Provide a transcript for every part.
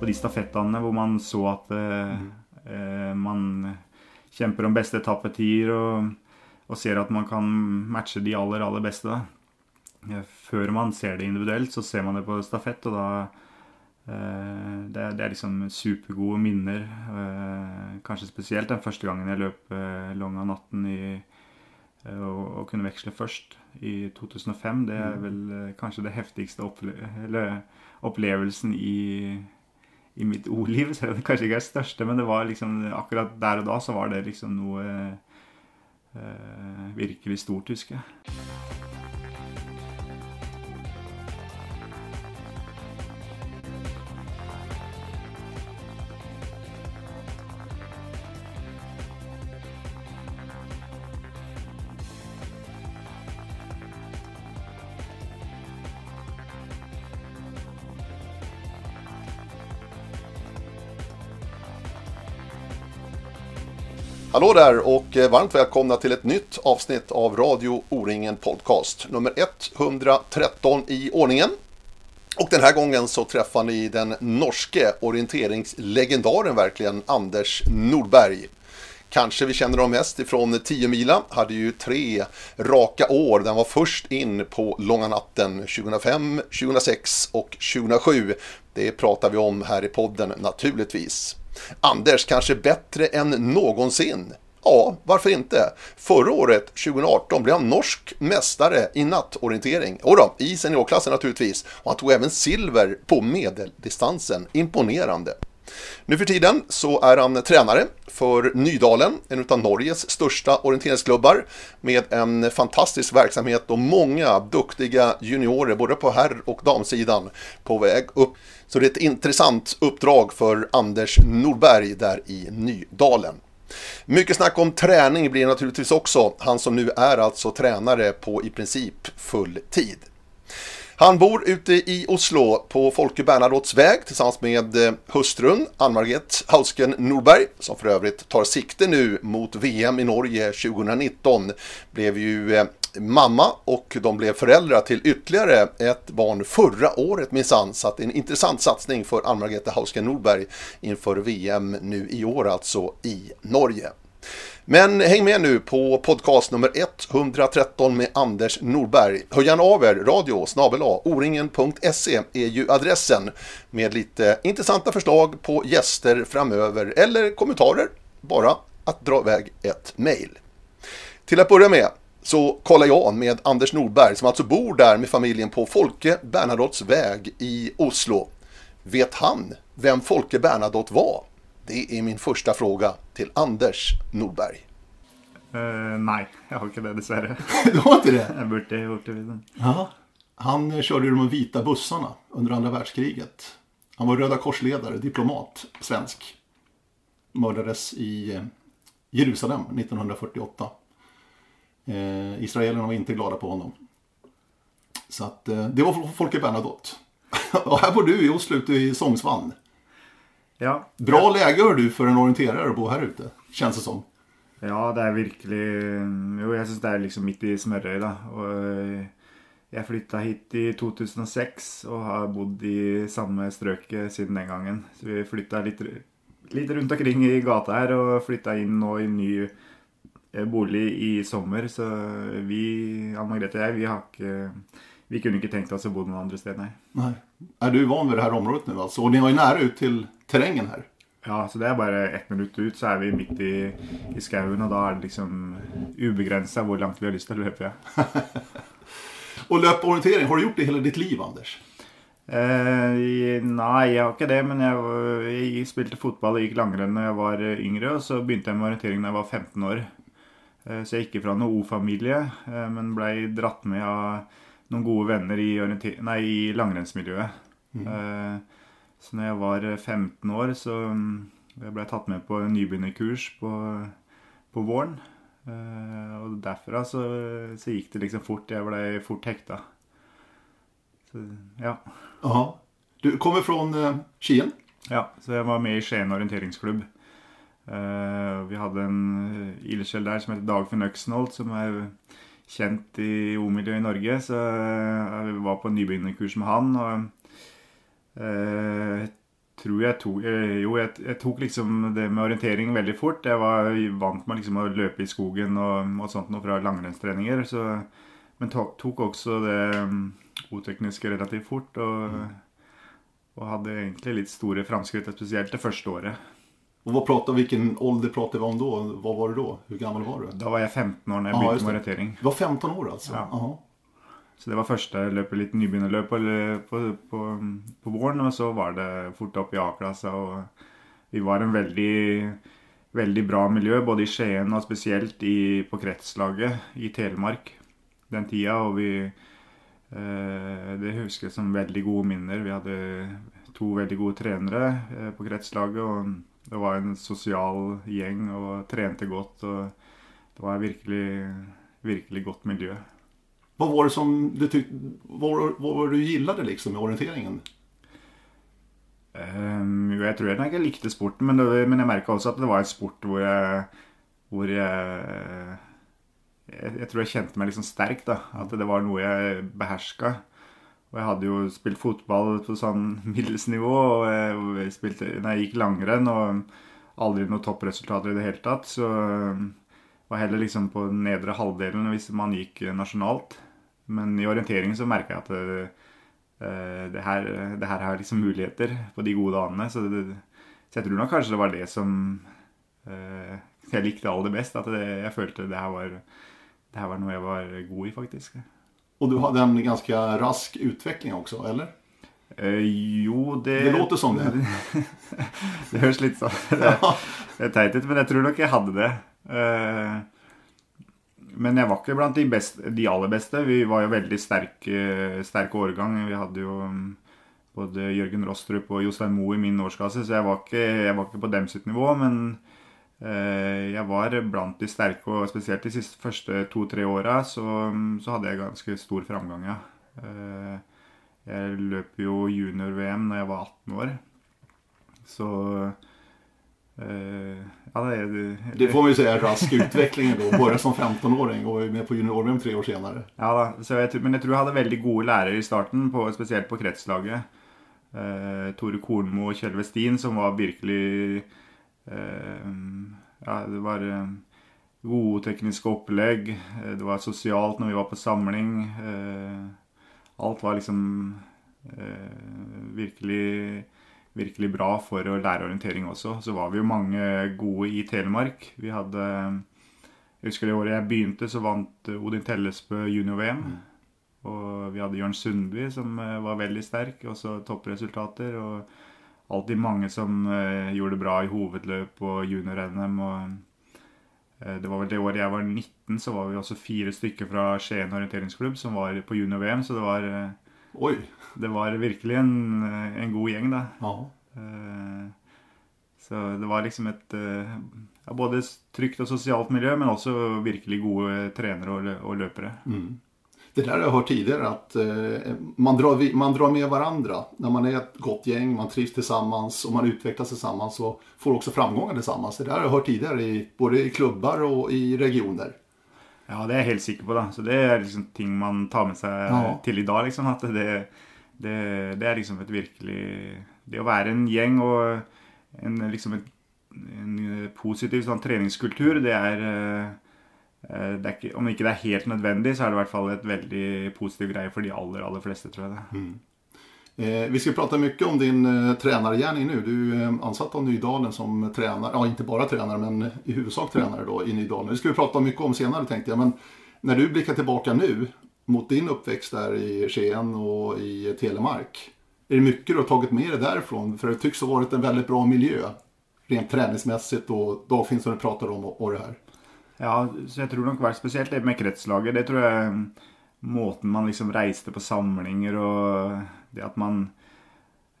på de stafettene hvor man så at eh, man kjemper om beste etappetider og, og, ser at man kan matche de aller, aller beste. Da. Før man ser det individuelt, så ser man det på stafett, og da eh, det, er, det, er liksom supergode minner. Eh, kanskje spesielt den første gangen jeg løp eh, Longa natten i å, kunne veksle først i 2005. Det er mm. vel kanskje det heftigste opple opplevelsen i, i mitt ordliv. Så det kanskje ikke er det største, men det var liksom akkurat der og da så var det liksom noe eh, virkelig stort, husker jeg. Hallå där och varmt välkomna till ett nytt avsnitt av Radio O-ringen Podcast. Nummer 113 i ordningen. Och den här gången så träffar ni den norske orienteringslegendaren verkligen, Anders Nordberg. Kanske vi känner dem mest ifrån 10 mila. Hade ju tre raka år. Den var först in på långa natten 2005, 2006 och 2007. Det pratar vi om här i podden naturligtvis. Anders kanske bättre än någonsin. Ja, varför inte? Förra året, 2018, blev han norsk mästare i nattorientering. Och då, i seniorklassen naturligtvis. Och han tog även silver på medeldistansen. Imponerande. Nu för tiden så är han tränare för Nydalen, en av Norges största orienteringsklubbar med en fantastisk verksamhet och många duktiga juniorer både på herr och damsidan på väg upp. Så det är ett intressant uppdrag för Anders Nordberg där i Nydalen. Mycket snack om träning blir naturligtvis också, han som nu är alltså tränare på i princip full tid. Han bor ute i Oslo på Folke Bernadotts väg tillsammans med eh, hustrun Ann-Margret Hausken Norberg som för övrigt tar sikte nu mot VM i Norge 2019. Blev ju eh, mamma och de blev föräldrar till ytterligare ett barn förra året minsann. Så att en intressant satsning för Ann-Margrethe Hausken Norberg inför VM nu i år alltså i Norge. Men häng med nu på podcast nummer 113 med Anders Norberg. Hör gärna av er, radio snabel oringen.se är ju adressen med lite intressanta förslag på gäster framöver eller kommentarer. Bara att dra iväg ett mail. Till att börja med så kollar jag med Anders Norberg som alltså bor där med familjen på Folke Bernadotts väg i Oslo. Vet han vem Folke Bernadotte var? Det är min första fråga till Anders Nordberg. Uh, nei, jeg har ikke det, dessverre. du har inte det? Jeg burde gjort det. Ja. Han körde de vita bussarna under andra världskriget. Han var Röda korsledare, diplomat, svensk. Mördades i eh, Jerusalem 1948. Eh, israelerna var inte glada på honom. Så att, eh, det var Folke Bernadotte. och här bor du i Oslo, ute i Sångsvann. Ja. Bra ja. läge har du för en orienterare att bo här ute, känns det som. Ja, det er virkelig Jo, jeg syns det er liksom midt i smørøyet, da. Og jeg flytta hit i 2006 og har bodd i samme strøket siden den gangen. Så vi flytta litt, litt rundt omkring i gata her og flytta inn nå i ny eh, bolig i sommer. Så vi, Anne Margrethe og jeg, vi har ikke vi kunne ikke tenkt oss å bo noen andre sted, nei. nei. Er du van ved det her området nå, altså? Og dere var jo nære ut til terrengen her? Ja, så det er bare ett minutt ut, så er vi midt i, i skauen, og da er det liksom ubegrensa hvor langt vi har lyst til å løpe. Ja. og løpeorientering, har du gjort det hele ditt liv, Anders? Eh, nei, jeg har ikke det, men jeg, jeg, spilte fotball og gikk langrenn da jeg var yngre, og så begynte jeg med orientering da jeg var 15 år. Eh, så jeg gikk fra noen O-familie, eh, men blei dratt med av noen gode venner i, nei, i langrennsmiljøet. Mm. Så når jeg var 15 år, så mm, jeg ble jeg tatt med på nybegynnerkurs på, på våren. Og derfra så, så, gikk det liksom fort. Jeg ble fort hekta. Så, ja. Aha. Du kommer fra Skien? Ja, så jeg var med i Skien orienteringsklubb. Uh, vi hadde en ildsjel der som heter Dagfinn Øksnold, som er kjent i O-miljøet i Norge, så jeg var på nybegynnerkurs med han. og tror jeg tok eh, Jo, jeg, jeg, tok liksom det med orientering veldig fort. Jeg var vant med liksom å løpe i skogen og, og sånt noe fra langrennstreninger. Så, men tok, tok også det otekniske relativt fort. Og, og, hadde egentlig litt store framskritt, spesielt det første året. Og hva pratet, Hvilken alder pratet vi om da? Hva var du da? Hvor gammel var du? Da var jeg 15 år når jeg begynte med orientering. Du var 15 år, altså? Ja. Så det var første løpet, litt nybegynnerløp på, på, på, på, våren. Og så var det fort opp i A-klassa. Og vi var en veldig, veldig bra miljø, både i Skien og spesielt i, på kretslaget i Telemark den tida. Og vi eh, Det husker jeg som veldig gode minner. Vi hadde to veldig gode trenere eh, på kretslaget. og det var en sosial gjeng og trente godt. og Det var virkelig, virkelig godt miljø. Hva var det som du tyckte, hva, hva var det du gillade liksom med orienteringen? Um, jo, jeg tror jeg ikke jeg likte sporten, men, det, men jeg merka også at det var en sport hvor jeg hvor jeg, jeg, jeg tror jeg kjente meg liksom sterk. da, At det var noe jeg beherska. Og jeg hadde jo spilt fotball på sånn middels nivå, og jeg, spilte, nei, jeg gikk langrenn og aldri noen toppresultater i det hele tatt, så var heller liksom på nedre halvdelen hvis man gikk nasjonalt. Men i orienteringen så merka jeg at det, eh, det, her, det, her, har liksom muligheter på de gode dagene. Så, så, jeg tror nok kanskje det var det som uh, jeg likte aller best. At det, jeg følte det her, var, det her var noe jeg var god i, faktisk. Og du hadde en ganske rask utveckling også, eller? Eh, jo, det Det låter som det. det høres litt sånn det, det er teit ut, men jeg tror nok jeg hadde det. Eh, men jeg var ikke blant de, beste, de, aller beste. Vi var jo veldig sterk, eh, sterk årgang. Vi hadde jo mm, både Jørgen Rostrup og Jostein Moe i min årsklasse, så jeg var ikke, jeg var ikke på dem sitt nivå. Men jeg var blant de sterke, og spesielt de siste første to-tre åra så, så, hadde jeg ganske stor framgang, ja. Eh, jeg løp jo junior-VM når jeg var 18 år. Så Eh, ja, det, det, det, får vi er rask utvikling. då. Börja som 15-åring og med på junior-VM tre år senere. Ja jeg, men jeg tror jeg hadde veldig gode lærere i starten, på, spesielt på kretslaget. Eh, Tore Kornmo og Kjell Westin, som var virkelig eh, Ja, det var eh, gode tekniske opplegg. Eh, det var sosialt når vi var på samling. Eh, alt var liksom virkelig virkelig bra for å lære orientering også. Så var vi jo mange gode i Telemark. Vi hadde Jeg husker det året jeg begynte, så vant Odin Tellesbø junior-VM. Og vi hadde Jørn Sundby, som eh, var veldig sterk. Også toppresultater. Og alltid mange som uh, gjorde det bra i hovedløp og junior-NM. Og uh, det var vel det året jeg var 19, så var vi også fire stykker fra Skien orienteringsklubb som var på junior-VM. Så det var uh. Det var virkelig en, en god gjeng, da. Eh, så det var liksom et eh, både trygt og sosialt miljø, men også virkelig gode trenere og løpere. Mm. Det där har jeg hørt tidligere, at uh, man, drar, man, drar, med hverandre. Når man er et godt gäng, man trivs sammen og man utvikler seg sammen, så får også framgångar sammen. Det där har jeg hørt tidligere, i, både i klubbar og i regioner. Ja, det er jeg helt sikker på. da. Så Det er liksom ting man tar med seg ja. til i dag. liksom, At det, det, det, er liksom et virkelig Det å være en gjeng og en, liksom et, en positiv sånn treningskultur, det er, eh, det er ikke, Om ikke det er helt nødvendig, så er det i hvert fall et veldig positiv greie for de aller, aller fleste, tror jeg. det. Mm. Eh, vi skal prate mye om din eh, trenergjerning nå. Du er eh, ansatt av Nydalen som trener. ja ikke bare trener, men i huvudsak trener då i Nydalen. Det skal vi prate mye om senere, tenkte jeg. Men når du blikker tilbake nå, mot din oppvekst der i Skien og i Telemark. er det mye du har tatt med deg derfra? For det tycks ha vært en veldig bra miljø, Rent träningsmässigt og dagfinn som du prater om og, og det här. Ja, så jeg tror nok vært spesielt det med kretslaget. Det tror jeg måten man liksom reiste på samlinger og det at man,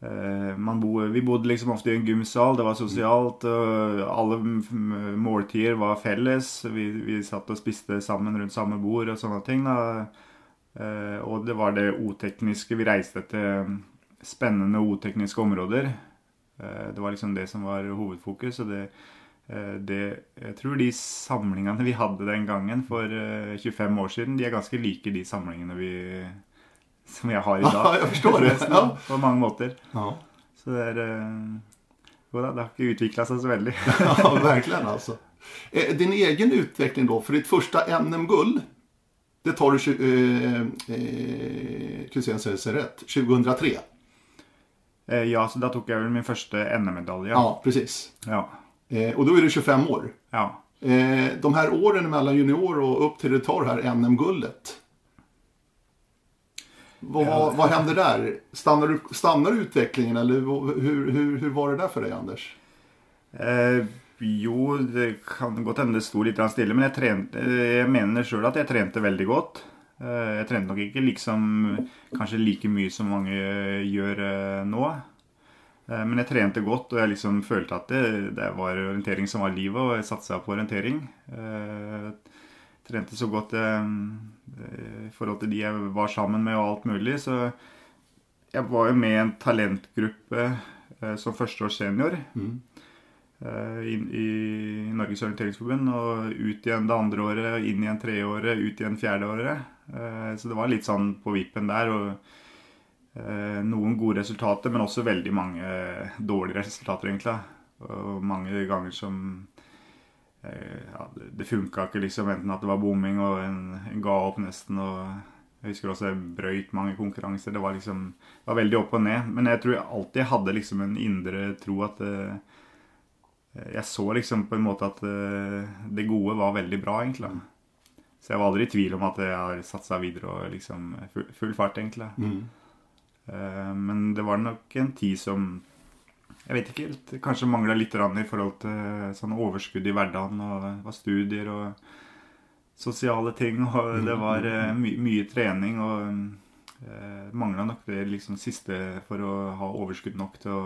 eh, man bo, Vi bodde liksom ofte i en gymsal, det var sosialt. og Alle måltider var felles. Vi, vi satt og spiste sammen rundt samme bord og sånne ting. Eh, og det var det o-tekniske. Vi reiste til spennende o-tekniske områder. Eh, det var liksom det som var hovedfokus. og det det, jeg tror de samlingene vi hadde den gangen for 25 år siden, de er ganske like de samlingene vi som jeg har i dag. Jeg forstår det. Ja. På mange måter. Ja. Så det er eh, Jo da, det har ikke utvikla seg så veldig. ja, verkligen alltså. Eh, Din egen utvikling, då, for ditt første NM-gull det tar du, eh, eh, Christian säger sig 2003. Eh, Ja, så da tok jeg vel min første NM-medalje. Ja, precis. Ja. Eh, och då är du 25 år. ja. Eh, de här åren mellan junior och upp till du tar här NM-guldet. Vad, Ja. vad hände där? Stannar, du, stannar utvecklingen eller hur, hur, hur var det där för dig Anders? Eh, jo, det kan godt hende det sto litt stille, men jeg, trente, jeg mener sjøl at jeg trente veldig godt. Eh, jeg trente nok ikke liksom kanskje like mye som mange gjør eh, nå. Eh, men jeg trente godt, og jeg liksom følte at det, det var orientering som var livet, og jeg satsa på orientering. Jeg trente så godt eh, i forhold til de jeg var sammen med og alt mulig, så jeg var jo med i en talentgruppe eh, som førsteårs senior eh, inn i Norges orienteringsforbund. Og ut igjen det andre året, inn igjen tredje året, ut igjen fjerde året. Eh, Så det var litt sånn på vippen der. og eh, Noen gode resultater, men også veldig mange dårlige resultater, egentlig. Og mange ganger som eh, ja, det- funka ikke, liksom. Enten at det var bomming, og en, en ga opp nesten. og jeg husker også jeg brøyt mange konkurranser. Det var liksom det var veldig opp og ned. Men jeg tror jeg alltid hadde liksom en indre tro at eh, jeg så liksom på en måte at eh, det gode var veldig bra, egentlig. Så jeg var aldri i tvil om at jeg har satsa videre og liksom full, full fart, egentlig. Eh, Men det var nok en tid som jeg vet ikke helt, kanskje mangla litt i forhold til sånn overskudd i hverdagen. og Det var studier og sosiale ting, og det var eh, my mye trening. og eh, Mangla nok det liksom siste for å ha overskudd nok til å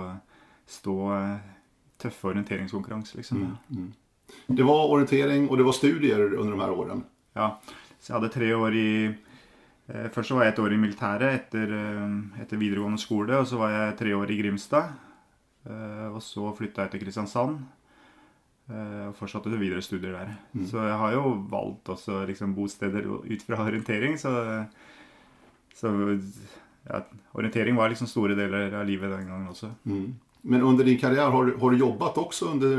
stå eh, tøffe orienteringskonkurranser, liksom. Det var orientering og det var studier under de her årene? Ja, så jeg hadde tre år i eh, Først så var jeg et år i militæret etter, eh, etter videregående skole, og så var jeg tre år i Grimstad. Eh, og så flytta jeg til Kristiansand. eh, og fortsatte til videre studier der. Så jeg har jo valgt også liksom bosteder ut fra orientering, så, så ja, orientering var liksom store deler av livet den gangen også. Men under din karriere, har du, har du jobbet også under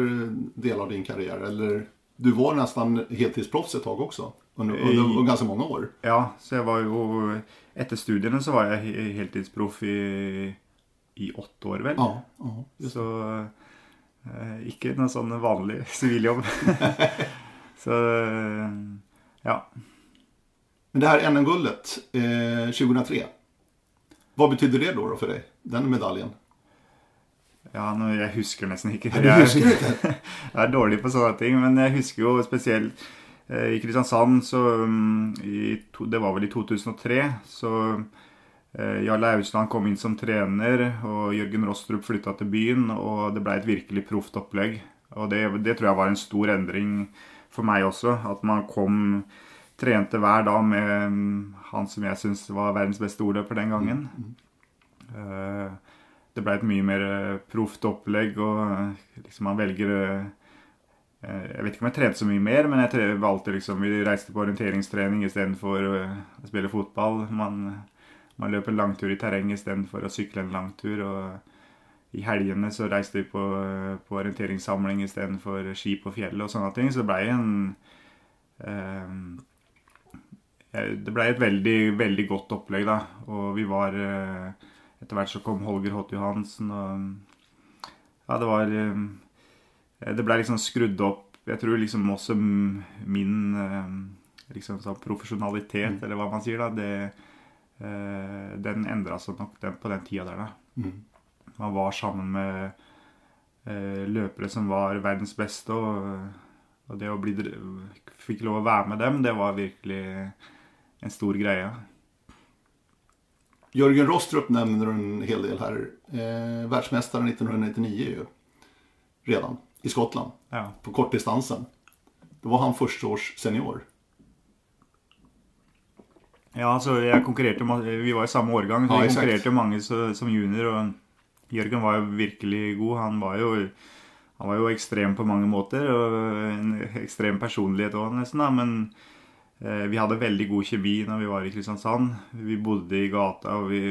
deler av din karriere, Eller du var nästan heltidsproffs ett tag också? Under, under, under ganska många år. Ja, så jeg var jo Etter studiene så var jeg heltidsproff i, i åtte år, vel. Ja, ja. Så eh, noe sånn vanlig siviljobb. så eh, ja. Men det här NM-guldet eh, 2003. Vad betyder det då, då för dig? Den medaljen? Ja, nå, jeg husker nesten ikke. Ja, du Jeg- husker ikke? jeg er dårlig på sånne ting, men jeg husker jo spesielt eh, i Kristiansand, så um, i to, Det var vel i 2003, så eh, Jarle Austland kom inn som trener, og Jørgen Rostrup flytta til byen, og det ble et virkelig proft opplegg. Og det, det tror jeg var en stor endring for meg også, at man kom Trente hver dag med mm, han som jeg syns var verdens beste ordløper den gangen. Eh, det ble et mye mer eh, proft opplegg, og eh, liksom man velger eh, Jeg vet ikke om jeg trente så mye mer, men jeg valgte liksom Vi reiste på orienteringstrening istedenfor å spille fotball. Man, man løper langtur i terreng istedenfor å sykle en langtur. Og i helgene så reiste vi på, på orienteringssamling istedenfor ski på fjellet og sånne ting. Så det blei en eh, Det blei et veldig, veldig godt opplegg, da. Og vi var eh, Etter hvert så kom Holger Hott Johansen, og Ja, det var eh, Det blei liksom skrudd opp Jeg tror liksom også min eh, liksom sånn profesjonalitet, eller hva man sier, da, det, eh, den endra seg nok den, på den tida der, da. Man var sammen med løpere som var verdens beste, og, og det å bli Fikk lov å være med dem, det var virkelig en stor greie. Jörgen Rostrup nämner en hel del här. Eh, världsmästare 1999 ju. Redan. I Skottland. Ja. På kortdistansen. Då var han första års senior. Ja, altså jeg konkurrerte Vi var i samme årgang, så Ja, jeg konkurrerte mange så, som junior. Og Jørgen var jo virkelig god. Han var jo, han var jo ekstrem på mange måter. Og en ekstrem personlighet òg, nesten. da, Men vi hadde veldig god kjemi når vi var i Kristiansand. Vi bodde i gata, og vi,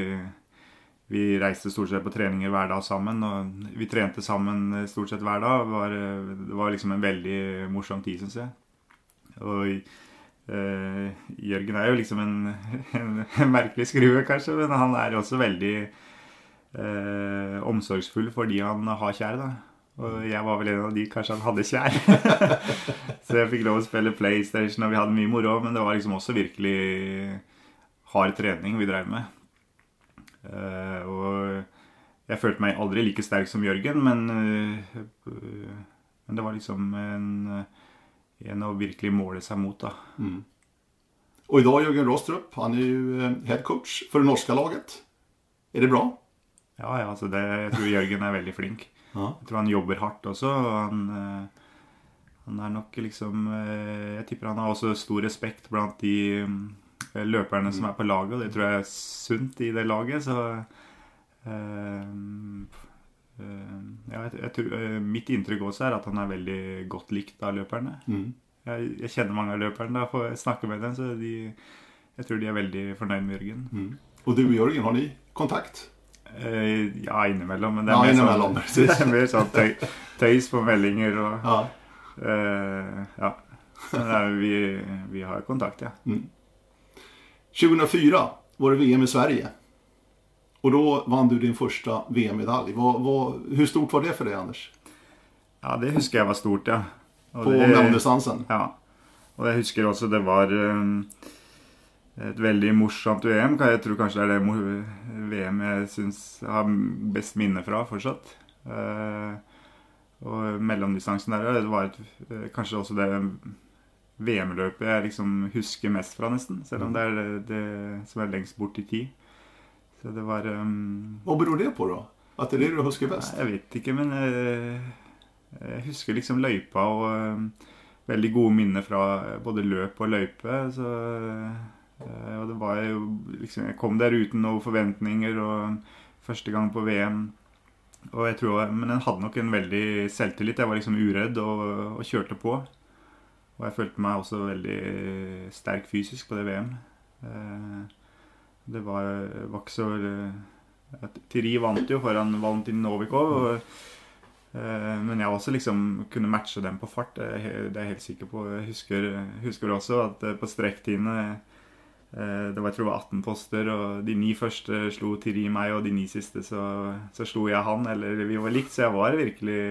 vi reiste stort sett på treninger hver dag sammen. Og vi trente sammen stort sett hver dag. Det var, det var liksom en veldig morsom tid, syns jeg. Og eh, Jørgen er jo liksom en, en, en, merkelig skrue, kanskje, men han er også veldig eh, omsorgsfull for de han har kjær. da. Og jeg var vel en av de kanskje han hadde kjær. så jeg fikk lov å spille PlayStation, og vi hadde mye moro. Men det var liksom også virkelig hard trening vi drev med. Uh, og jeg følte meg aldri like sterk som Jørgen, men, uh, men det var liksom en, en, å virkelig måle seg mot, da. Mm. Og i dag Jørgen Rostrup, han er jo headcoach for det norske laget. Er det bra? Ja, ja altså det, jeg tror Jørgen er veldig flink. Jeg tror han jobber hardt også. og han, han er nok liksom Jeg tipper han har også stor respekt blant de løperne som er på laget, og det tror jeg er sunt i det laget. Så øh, ja, jeg, jeg tror, mitt inntrykk også er at han er veldig godt likt av løperne. Mm. Jeg, jeg, kjenner mange av løperne da, får jeg snakke med dem, så de, jeg tror de er veldig fornøyd med Jørgen. Mm. Og du og Jørgen, har de kontakt? Uh, ja, innimellom. Men det er, ja, mer, sånn, det er mer sånn tøy, tøys på meldinger og Ja. ja. Er, vi, vi, har kontakt, ja. Mm. 2004 var det VM i Sverige. Och då vann du din første VM-medalj. Hvor stort var det for deg, Anders? Ja, det husker jeg var stort, ja. Og På mellomdistansen? Ja. Og jeg husker også det var um, et veldig morsomt VM. Jeg tror kanskje det er det VM jeg syns har best minne fra fortsatt. Uh, og mellomdistansen der, det var et, eh, kanskje også det VM-løpet jeg liksom husker mest fra, nesten. Selv om mm. det er det, det som er lengst bort i tid. Så det var um... Hva beror det på, da? At det er det du husker best? Jeg vet ikke, men jeg, jeg husker liksom løypa og um, veldig gode minner fra både løp og løype. Så og det var jo liksom Jeg kom der uten noen forventninger og første gang på VM. Og jeg tror, Men jeg hadde nok en veldig selvtillit. Jeg var liksom uredd og, og kjørte på. Og jeg følte meg også veldig sterk fysisk på det VM. Eh, det var, var ikke så eh, Tiri vant jo foran Valentin Novikov. Og, eh, men jeg også liksom kunne matche dem på fart. Det er jeg helt sikker på. Jeg husker, husker også at på strekktidene det var jeg tror 18 poster, og de ni første slo Tiri meg, og de ni siste så, så slo jeg han. Eller vi var likt, så jeg var virkelig,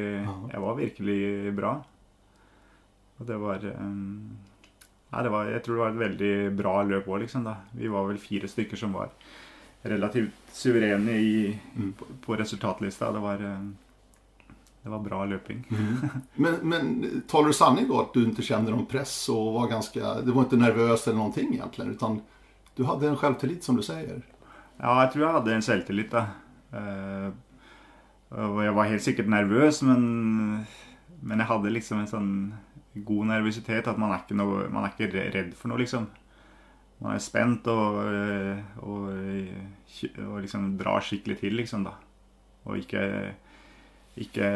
jeg var virkelig bra. Og det var um, Nei, det var, jeg tror det var et veldig bra løp òg, liksom. da. Vi var vel fire stykker som var relativt suverene i, mm. på, på, resultatlista. Det var, det var bra løping. Mm. Men, men taler du sanning da, at du ikke kjente noen press og var ganske Du var ikke nervøs eller noen ting, egentlig? Utan du hadde en selvtillit, som du sier? Ja, jeg tror jeg hadde en selvtillit, da. Og jeg var helt sikkert nervøs, men, men jeg hadde liksom en sånn god nervøsitet. At man er, ikke noe, man er ikke redd for noe, liksom. Man er spent og, og, og liksom drar skikkelig til, liksom, da. Og ikke, ikke,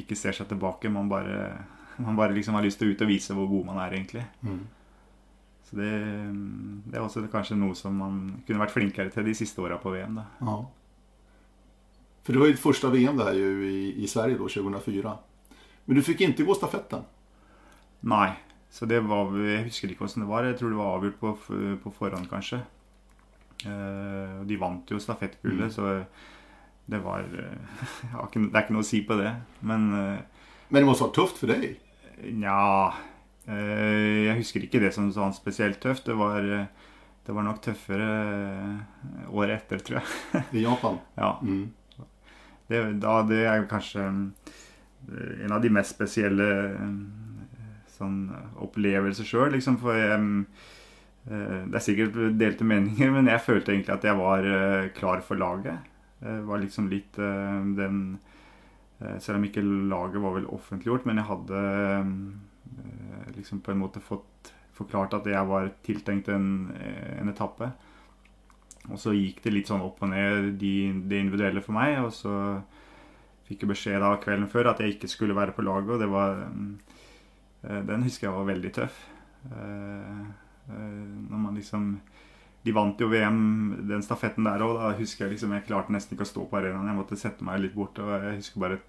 ikke ser seg tilbake. Man bare, man bare liksom har lyst til å ut og vise hvor god man er, egentlig. Mm. Så det, det, er også kanskje noe som man kunne vært flinkere til de siste åra på VM. da. Ja. For det var ditt første VM der jo i, i Sverige da, 2004. Men du fikk ikke gå stafetten? Nei. Så det var Jeg husker ikke hvordan det var. Jeg tror det var avgjort på, på forhånd, kanskje. Eh, de vant jo stafettgullet, mm. så det var ikke, Det er ikke noe å si på det. Men eh, Men det må ha vært tøft for deg? Nja eh, Jeg husker ikke det som sånn spesielt tøft. Det var, det var nok tøffere året etter, tror jeg. I Japan? ja. Mm. Det, da, det er kanskje en av de mest spesielle sånn, opplevelser sjøl. Liksom, for jeg, eh, det er sikkert delte meninger, men jeg følte egentlig at jeg var eh, klar for laget. Jeg var liksom litt eh, den Selv om ikke laget var vel offentliggjort, men jeg hadde liksom på en måte fått forklart at jeg var tiltenkt en, en etappe. Og så gikk det litt sånn opp og ned, de, det individuelle for meg. Og så fikk jeg beskjed da kvelden før at jeg ikke skulle være på laget, og det var eh, Den husker jeg var veldig tøff. Eh, eh, når man liksom de vant jo VM, den stafetten der òg. Da husker jeg liksom Jeg klarte nesten ikke å stå på arenaen. Jeg måtte sette meg litt bort. Og jeg husker bare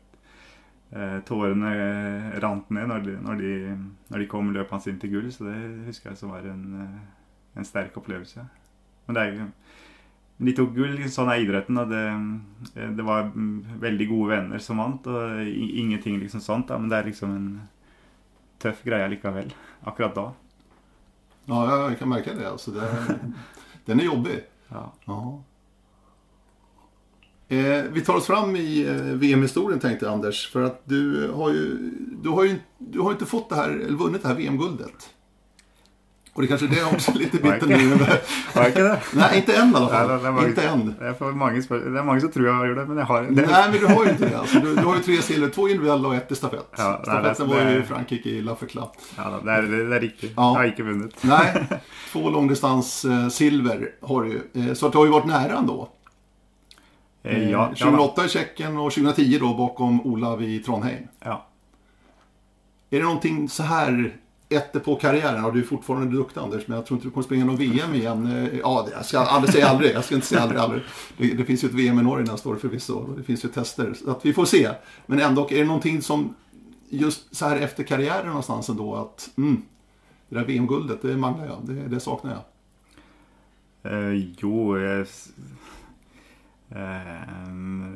eh, tårene rant ned når de, når de, når de kom løpende inn til gull. Så det husker jeg som var en, eh, en sterk opplevelse. Men det er jo de tok gull. Sånn er idretten. Og det, det, var veldig gode venner som vant. Og ingenting liksom sånt. Da, men det er liksom en tøff greie likevel. Akkurat da. Ja, jeg kan merke det. Altså, det den är jobbig. Ja. Ja. Eh, vi tar oss fram i eh, VM-historien tänkte jag, Anders. För att du har ju, du har ju du har inte fått det här, eller vunnit det här VM-guldet. Och det kanske är det också lite bitter nu. Har jeg ikke det? Nej, inte än i alla fall. Nei, det, er mange, inte än. det, er mange, det er mange som tror jeg har gjort det, men jeg har det. Nej, men du har ju inte det. Alltså, du, du har ju tre silver, två individuella och ett i stafett. Ja, Stafetten var ju i Frankrike i La Fecla. Ja, da, det, er, det, det er riktig. Ja. Jeg har ikke vunnet. Nej, två långdistans eh, silver har du ju. Eh, så att du har ju varit nära ändå. Eh, Eh, Ja, ja, 2008 i Tjeckien och 2010 då bakom Olav i Trondheim. ja. Är det någonting så här efter på karriären? Ja, du är fortfarande duktig Anders, men jag tror inte du kommer springa någon VM igen. Eh, Ja, jag ska aldrig säga aldrig. Jag ska inte säga aldrig, aldrig. Det, det finns ju ett VM i Norge nästa år förvisso. och Det finns ju tester. Så att vi får se. Men ändå, är det någonting som just så här efter karriären någonstans ändå att mm, det där VM-guldet, det manglar jag. Det, det saknar jag. Uh, jo, jeg eh,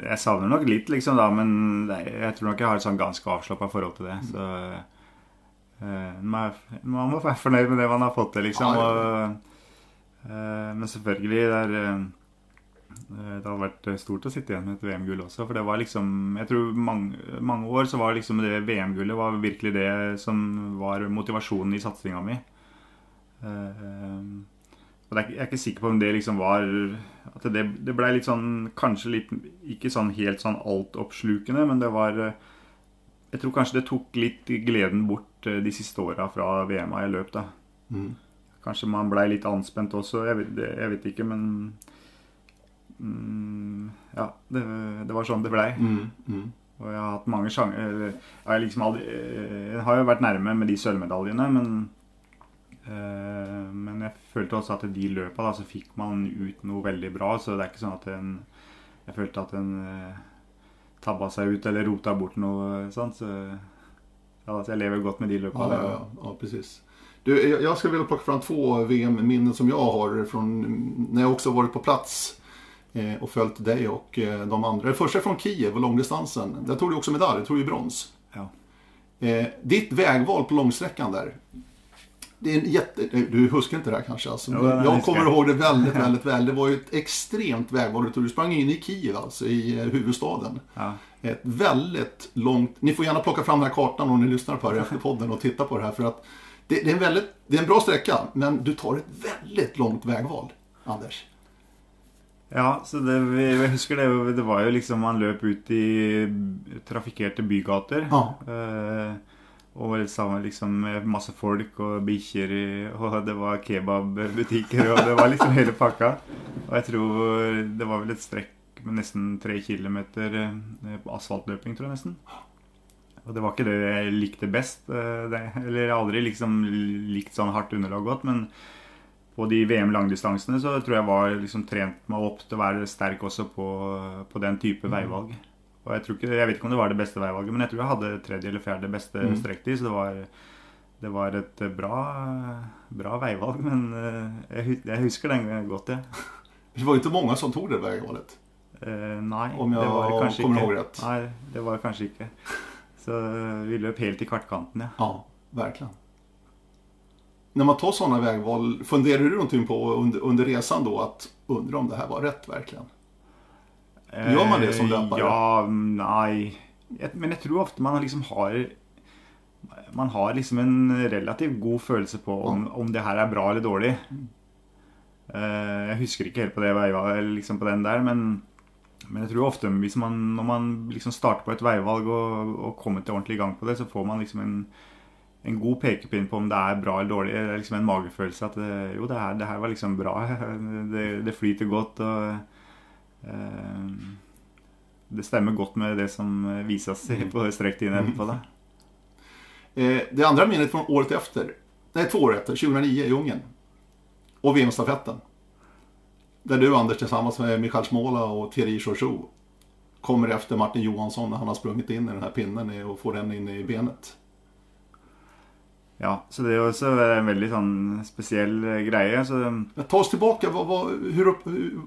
Jeg savner nok litt, liksom, da, men jeg tror nok jeg har et sånn ganske avslappa forhold til det. Så man, er- man må være fornøyd med det man har fått til, liksom. Og, eh, men selvfølgelig, det er eh, det hadde vært stort å sitte igjen med et VM-gull også. For det var liksom Jeg tror mange, mange år så var liksom det VM-gullet var virkelig det som var motivasjonen i satsinga mi. Eh, og det jeg er ikke sikker på om det liksom var At det, det blei litt sånn Kanskje litt Ikke sånn helt sånn altoppslukende, men det var eh, Jeg tror kanskje det tok litt gleden bort eh, de siste åra fra VM-a jeg løp, da. Mm. Kanskje man blei litt anspent også. Jeg vet, jeg vet ikke, men mm, Ja, det, det var sånn det blei. Mm, mm. Og jeg har hatt mange sjanser Jeg liksom aldri Jeg har jo vært nærme med de sølvmedaljene, men øh, Men jeg følte også at de løpa, da, så fikk man ut noe veldig bra. Så det er ikke sånn at en Jeg følte at en eh, tabba seg ut eller rota bort noe sånt. Så ja, så jeg lever godt med de løpa. Ja, ja, ja, ja, precis. Du, jag jag skulle vilja plocka fram två VM-minnen som jag har från när jag också varit på plats eh, och följt dig och eh, de andra. Det första är från Kiev och långdistansen. Där tog du också medalj, du tog ju brons. Ja. Eh, ditt vägval på långsträckan där. Det är en jätte... Du huskar inte det här kanske? Alltså, Jo, jag huskar kommer ihåg det väldigt, väldigt väl. Det var ju ett extremt vägval du sprang in i Kiev, alltså i eh, huvudstaden. Ja. Ett väldigt långt... Ni får gärna plocka fram den här kartan om ni lyssnar på det efter podden och titta på det här. För att det, det, är en väldigt, det är en bra sträcka, men du tar ett väldigt långt vägval, Anders. Ja, så det, vi- jeg husker det, det var jo liksom Man løp ut i trafikkerte bygater. Ja. Eh, og sammen liksom med masse folk og bikkjer Og det var kebabbutikker, og det var liksom hele pakka. Og jeg tror det var vel et strekk med nesten tre kilometer eh, asfaltløping, tror jeg nesten. Og det var ikke det jeg likte best. eh, Det, eller jeg har aldri liksom likt sånn hardt underlag godt, men på de VM langdistansene så tror jeg var liksom trent meg opp til å være sterk også på, på den type veivalg. Og jeg, tror ikke, jeg vet ikke om det var det beste veivalget, men jeg tror jeg hadde tredje eller fjerde beste Mm. strektid. Så det var, det var et bra, bra veivalg, men eh, jeg, jeg husker den godt, jeg. Det var ikke mange många som tok det veivalget? Eh, nei, Om jeg det var kanskje kommer ikke. rett. Nei, det var kanskje ikke. Så eh, vi løp helt i kartkanten, ja. Ja, virkelig. Når man tar sånne veivalg, funderer du noe på under, under resan da at undra om det her var rett, verkligen? Gjør man det som Eh, løpere? Ja, nei. Men jeg tror ofte man liksom har Man har liksom en relativt god følelse på om, om det her er bra eller dårlig. Eh, jeg husker ikke helt på det veivalget, liksom på den der, men, men jeg tror ofte hvis man, når man liksom starter på et veivalg og, og kommer til ordentlig i gang på det, så får man liksom en, en god pekepinn på om det er bra eller dårlig. Det er liksom en magefølelse at det, jo, det her, det her var liksom bra. Det, det flyter godt. og Eh, det stemmer godt med det som vises på strekktiden etterpå. da. Eh, det andra minnet från året efter, nej två år efter, 2009 i Ungern. Och VM-stafetten. Där du Anders tillsammans med Michael Småla och Thierry Chouchou kommer efter Martin Johansson när han har sprungit in i den här pinnen och får den in i benet. Ja, så det er også en veldig sånn spesiell eh, greie. Så, Ta oss tilbake. Hva, hva, hur,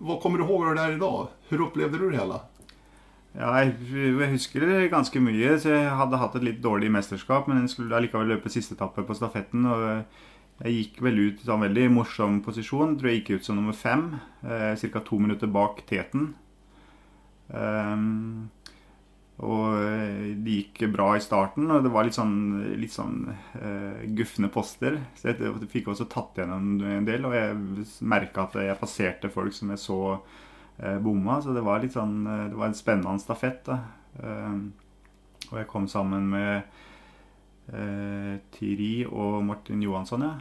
hva kommer du ihåg av det der i dag? Hvordan opplevde du det hele? Ja, jeg, jeg husker det ganske mye. så Jeg hadde hatt et litt dårlig mesterskap, men jeg skulle allikevel løpe siste etappe på stafetten. og Jeg gikk vel ut i en veldig morsom posisjon. Jeg tror jeg gikk ut som nummer fem. Eh, Ca. to minutter bak teten. Um, og eh, det gikk bra i starten, og det var litt sånn, litt sånn uh, gufne poster. Så jeg, jeg fikk også tatt gjennom en del, og jeg merka at jeg passerte folk som jeg så uh, bomma. Så det var litt sånn Det var en spennende stafett. da. Uh, og jeg kom sammen med Thierry og Martin Johansson, ja.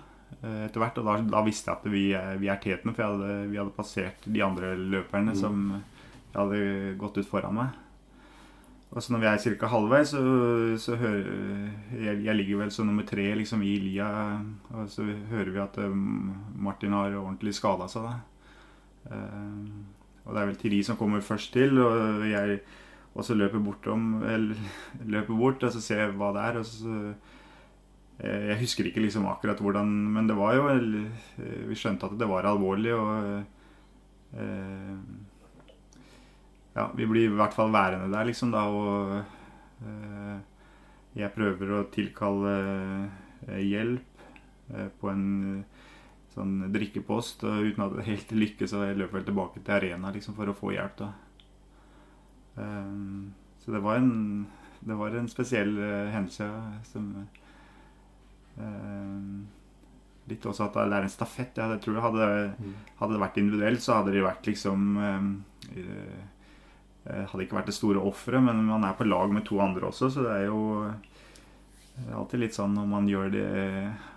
Etter hvert, og da, da, visste jeg at vi, vi er tetene, for hadde, vi hadde passert de andre løperne mm. som hadde gått ut foran meg. Og så når vi er ca. halvveis, så, så hører jeg, jeg ligger vel som nummer tre liksom, i lia. Og så hører vi at um, Martin har ordentlig skada seg. Da. Uh, og det er vel Tiri som kommer først til, og jeg også løper bortom Eller løper bort og så ser jeg hva det er. og så eh, Jeg husker ikke liksom akkurat hvordan Men det var jo Vi skjønte at det var alvorlig. og uh, ja, vi blir i hvert fall værende der, liksom, da, og eh, jeg prøver å tilkalle eh, hjelp eh, på en sånn drikkepost, og uten at det helt lykkes, så jeg løper vel tilbake til arena liksom, for å få hjelp, da. så det var en, det var en spesiell hendelse som litt også at det er en stafett. Jeg tror hadde, mm. hadde det vært individuelt, så hadde det vært liksom hadde ikke vært det store offeret, men man er på lag med to andre også, så det er jo det er alltid litt sånn om man gjør det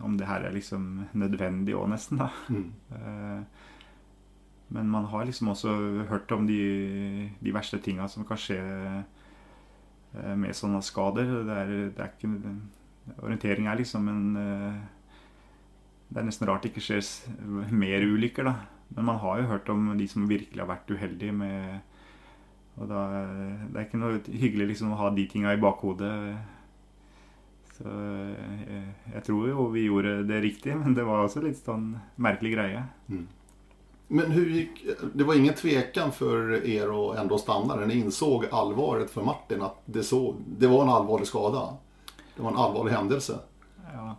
Om det her er liksom nødvendig òg, nesten, da. Mm. Eh, men man har liksom også hørt om de, de verste tinga som kan skje eh, med sånne skader. Det er, det er ikke Orientering er liksom en Det er nesten rart det ikke skjer mer ulykker, da. Men man har jo hørt om de som virkelig har vært uheldige med og da, det er ikke noe hyggelig liksom, å ha de tinga i bakhodet. Så jeg, jeg, tror jo vi gjorde det riktig, men det var også litt sånn merkelig greie. Mm. Men gikk, det var ingen tvekan for er å enda stanna Dere innså allvaret for Martin At det, så, det var en allvarlig skade? Det var en allvarlig hendelse? Ja.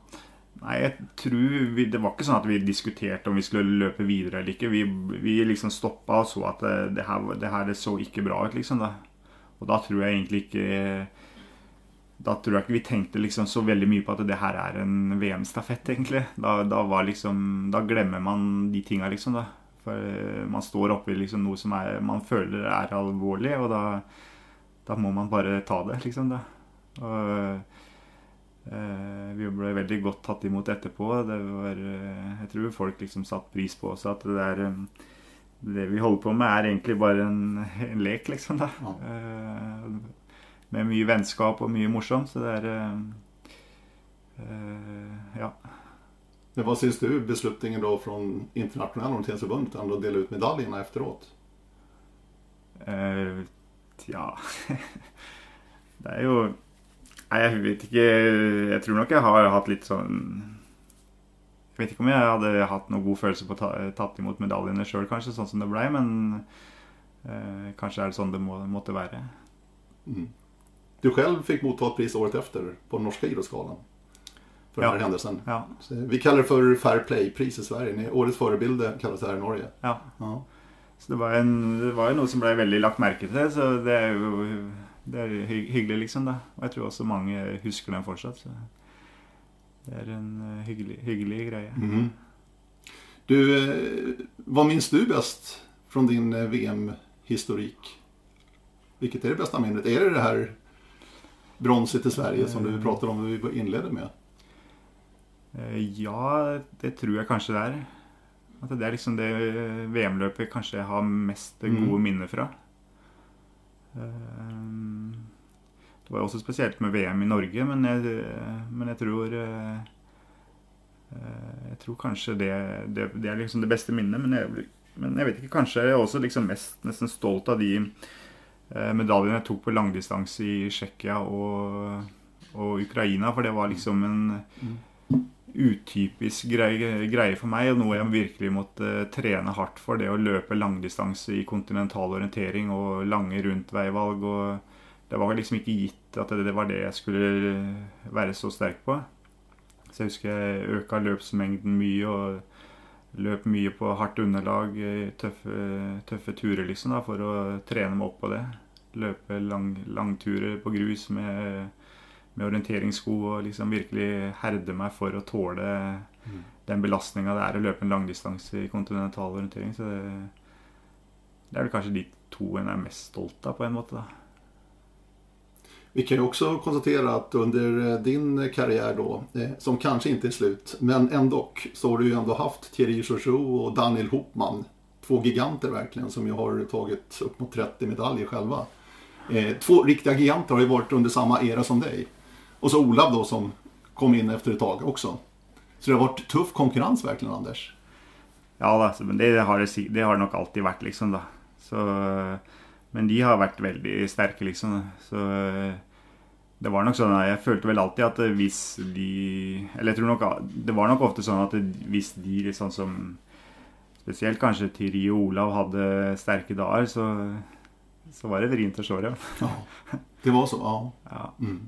Nei, jeg tror vi, Det var ikke sånn at vi diskuterte om vi skulle løpe videre eller ikke. Vi, vi liksom stoppa og så at det, det, her, det, her, så ikke bra ut, liksom. Da. Og da tror jeg egentlig ikke Da tror jeg ikke vi tenkte liksom så veldig mye på at det her er en VM-stafett, egentlig. Da, da, liksom, da, glemmer man de tinga, liksom. da. For eh, man står oppi liksom noe som er, man føler er alvorlig, og da, da må man bare ta det, liksom. da. Og Eh, vi ble veldig godt tatt imot etterpå. Det var, eh, jeg tror folk liksom satte pris på også at det der eh, det vi holder på med, er egentlig bare en, en lek, liksom. da. Ja. med mye vennskap og mye morsomt. Så det er Ja. Men hva syns du beslutningen da fra Internasjonal Orienteringsforbund om å dele ut medaljene etteråt? Uh, ja Det er jo Nei, jeg vet ikke Jeg tror nok jeg har hatt litt sånn Jeg vet ikke om jeg hadde hatt noen god følelse på å ta, tatt imot medaljene sjøl, kanskje, sånn som det blei, men eh, kanskje er det sånn det må, måtte være. Mm. Du selv fikk motta et pris året etter på den norske idrettsgallaen for ja. denne hendelsen. Ja. vi kaller det for Fair Play-pris i Sverige. Årets forbilde kalles det her i Norge. Ja. ja. Så det var, en, det var jo noe som ble veldig lagt merke til, så det er jo det er hyggelig, liksom. da. Og jeg tror også mange husker den fortsatt. Så det er en uh, hyggelig, hyggelig, greie. Mm -hmm. Du, uh, hva minnes du best fra din uh, VM-historikk? Hvilket er det beste minnet? Er det det her bronset til Sverige som du prater om vi innleder med? Ja, det tror jeg kanskje det er. At det er liksom det VM-løpet kanskje jeg har mest gode mm. minner fra. Eh, det var også spesielt med VM i Norge, men jeg, men jeg tror eh, Jeg tror kanskje det, det, det, er liksom det beste minnet. Men jeg, men jeg vet ikke, kanskje er jeg også liksom mest nesten stolt av de eh, medaljene jeg tok på langdistanse i Tsjekkia og, og Ukraina. For det var liksom en utypisk greie, greie for meg, og noe jeg virkelig måtte trene hardt for. Det å løpe langdistanse i kontinental orientering og lange rundtveivalg. og Det var liksom ikke gitt at det, var det jeg skulle være så sterk på. Så jeg husker jeg øka løpsmengden mye og løp mye på hardt underlag, tøffe, tøffe turer liksom, da, for å trene meg opp på det. Løpe lang, langturer på grus med, med orienteringssko og liksom virkelig herde meg for å tåle mm. den belastninga det er å løpe en langdistanse i kontinental orientering. Så det, det er vel kanskje de to en er mest stolt av, på en måte. da. Vi kan ju också konstatera att under din karriär då, eh, som kanskje ikke er slut, men ändå så har du ju ändå haft Thierry Chouchou og Daniel Hopman. Två giganter verkligen som ju har tagit upp mot 30 medaljer själva. Eh, två riktiga giganter har ju varit under samme era som dig. Och så Olav då som kom in efter ett tag också. Så det har varit tuff konkurrens verkligen Anders. Ja alltså, men det har det, det har nok alltid vært, liksom. da. Så men de har vært veldig sterke, liksom. Så det var nok sånn Jeg følte vel alltid at hvis de Eller jeg tror nok Det var nok ofte sånn at hvis de liksom som Spesielt kanskje Tyri og Olav hadde sterke dager, så, så var det vrient å se dem. Ja, det var så, ja. ja. Mm.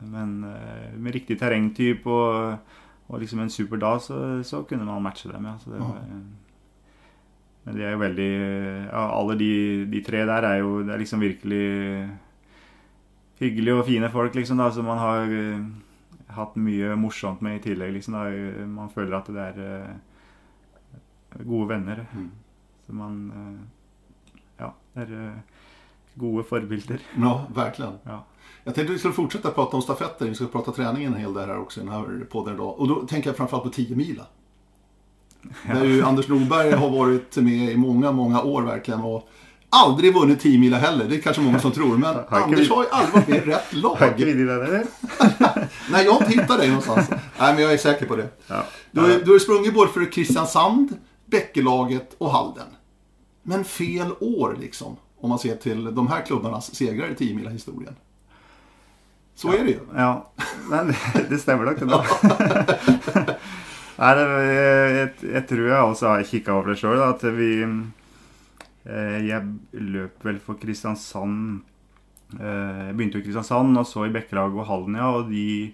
Men eh, med riktig terrengtype og, og liksom en super dag, så, så, kunne man matche dem. Ja. Så det var, men de er jo veldig ja, Alle de, de, tre der er jo det er liksom virkelig hyggelige og fine folk, liksom, da, som man har hatt mye morsomt med i tillegg. Liksom, da. Man føler at det er gode venner. Mm. Så man Ja, det er gode forbilder. Ja, virkelig. Ja. Jag tänkte vi skulle fortsätta prata om stafetter, vi ska prata träning en hel del här också i den här podden idag. Och då tänker jag framförallt på 10 mila. Där ju Anders Norberg har varit med i många, många år verkligen. Och aldrig vunnit 10 mila heller, det är kanske många som tror. Men Anders har ju aldrig varit med i rätt lag. Nej, jag har inte hittat dig någonstans. Nej, men jag är säker på det. Du, har, du har sprungit både för Kristiansand, Bäckelaget och Halden. Men fel år liksom. Om man ser till de här klubbarnas segrar i 10 mila historien. Så ja, är det ju. Ja, men det stemmer nok. inte. Nei, jeg, jeg, tror jeg også har kikka over det sjøl. At vi eh, Jeg løp vel for Kristiansand eh, Jeg begynte jo i Kristiansand, og så i Bekkelaget og Hallen, ja. Og de,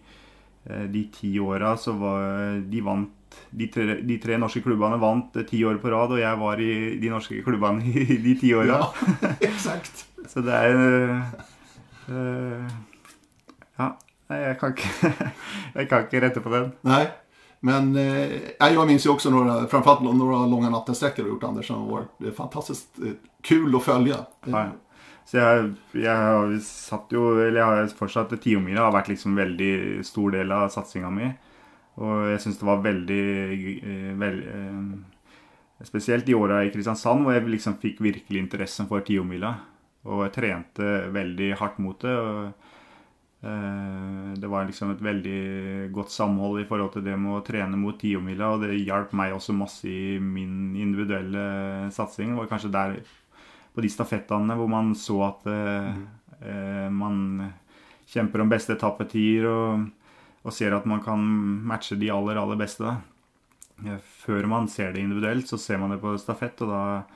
eh, de ti åra så var De vant de tre, de tre, norske klubbene vant ti år på rad, og jeg var i de norske klubbene i de ti åra. Ja, exakt. så det er uh, Ja. Jeg kan, ikke, jeg kan ikke rette på den. Nei. Men eh, jag minns ju också några, framförallt några långa nattensträckor du gjort Anders som var fantastiskt eh, kul att följa. Ja. Så jeg, jeg har satt jo Eller jeg har fortsatt Tiomila har vært liksom veldig stor del av satsinga mi. Og jeg syns det var veldig, veld, eh, Spesielt i åra i Kristiansand hvor jeg liksom fikk virkelig interessen for tiomila. Og jeg trente veldig hardt mot det. og Eh, det var liksom et veldig godt samhold i forhold til det med å trene mot tiomila, og det hjalp meg også masse i min individuelle satsing. Det var kanskje der, på de stafettene, hvor man så at mm. eh, man kjemper om beste etappetider og, og, ser at man kan matche de aller, aller beste. Da. Før man ser det individuelt, så ser man det på stafett, og da Eh,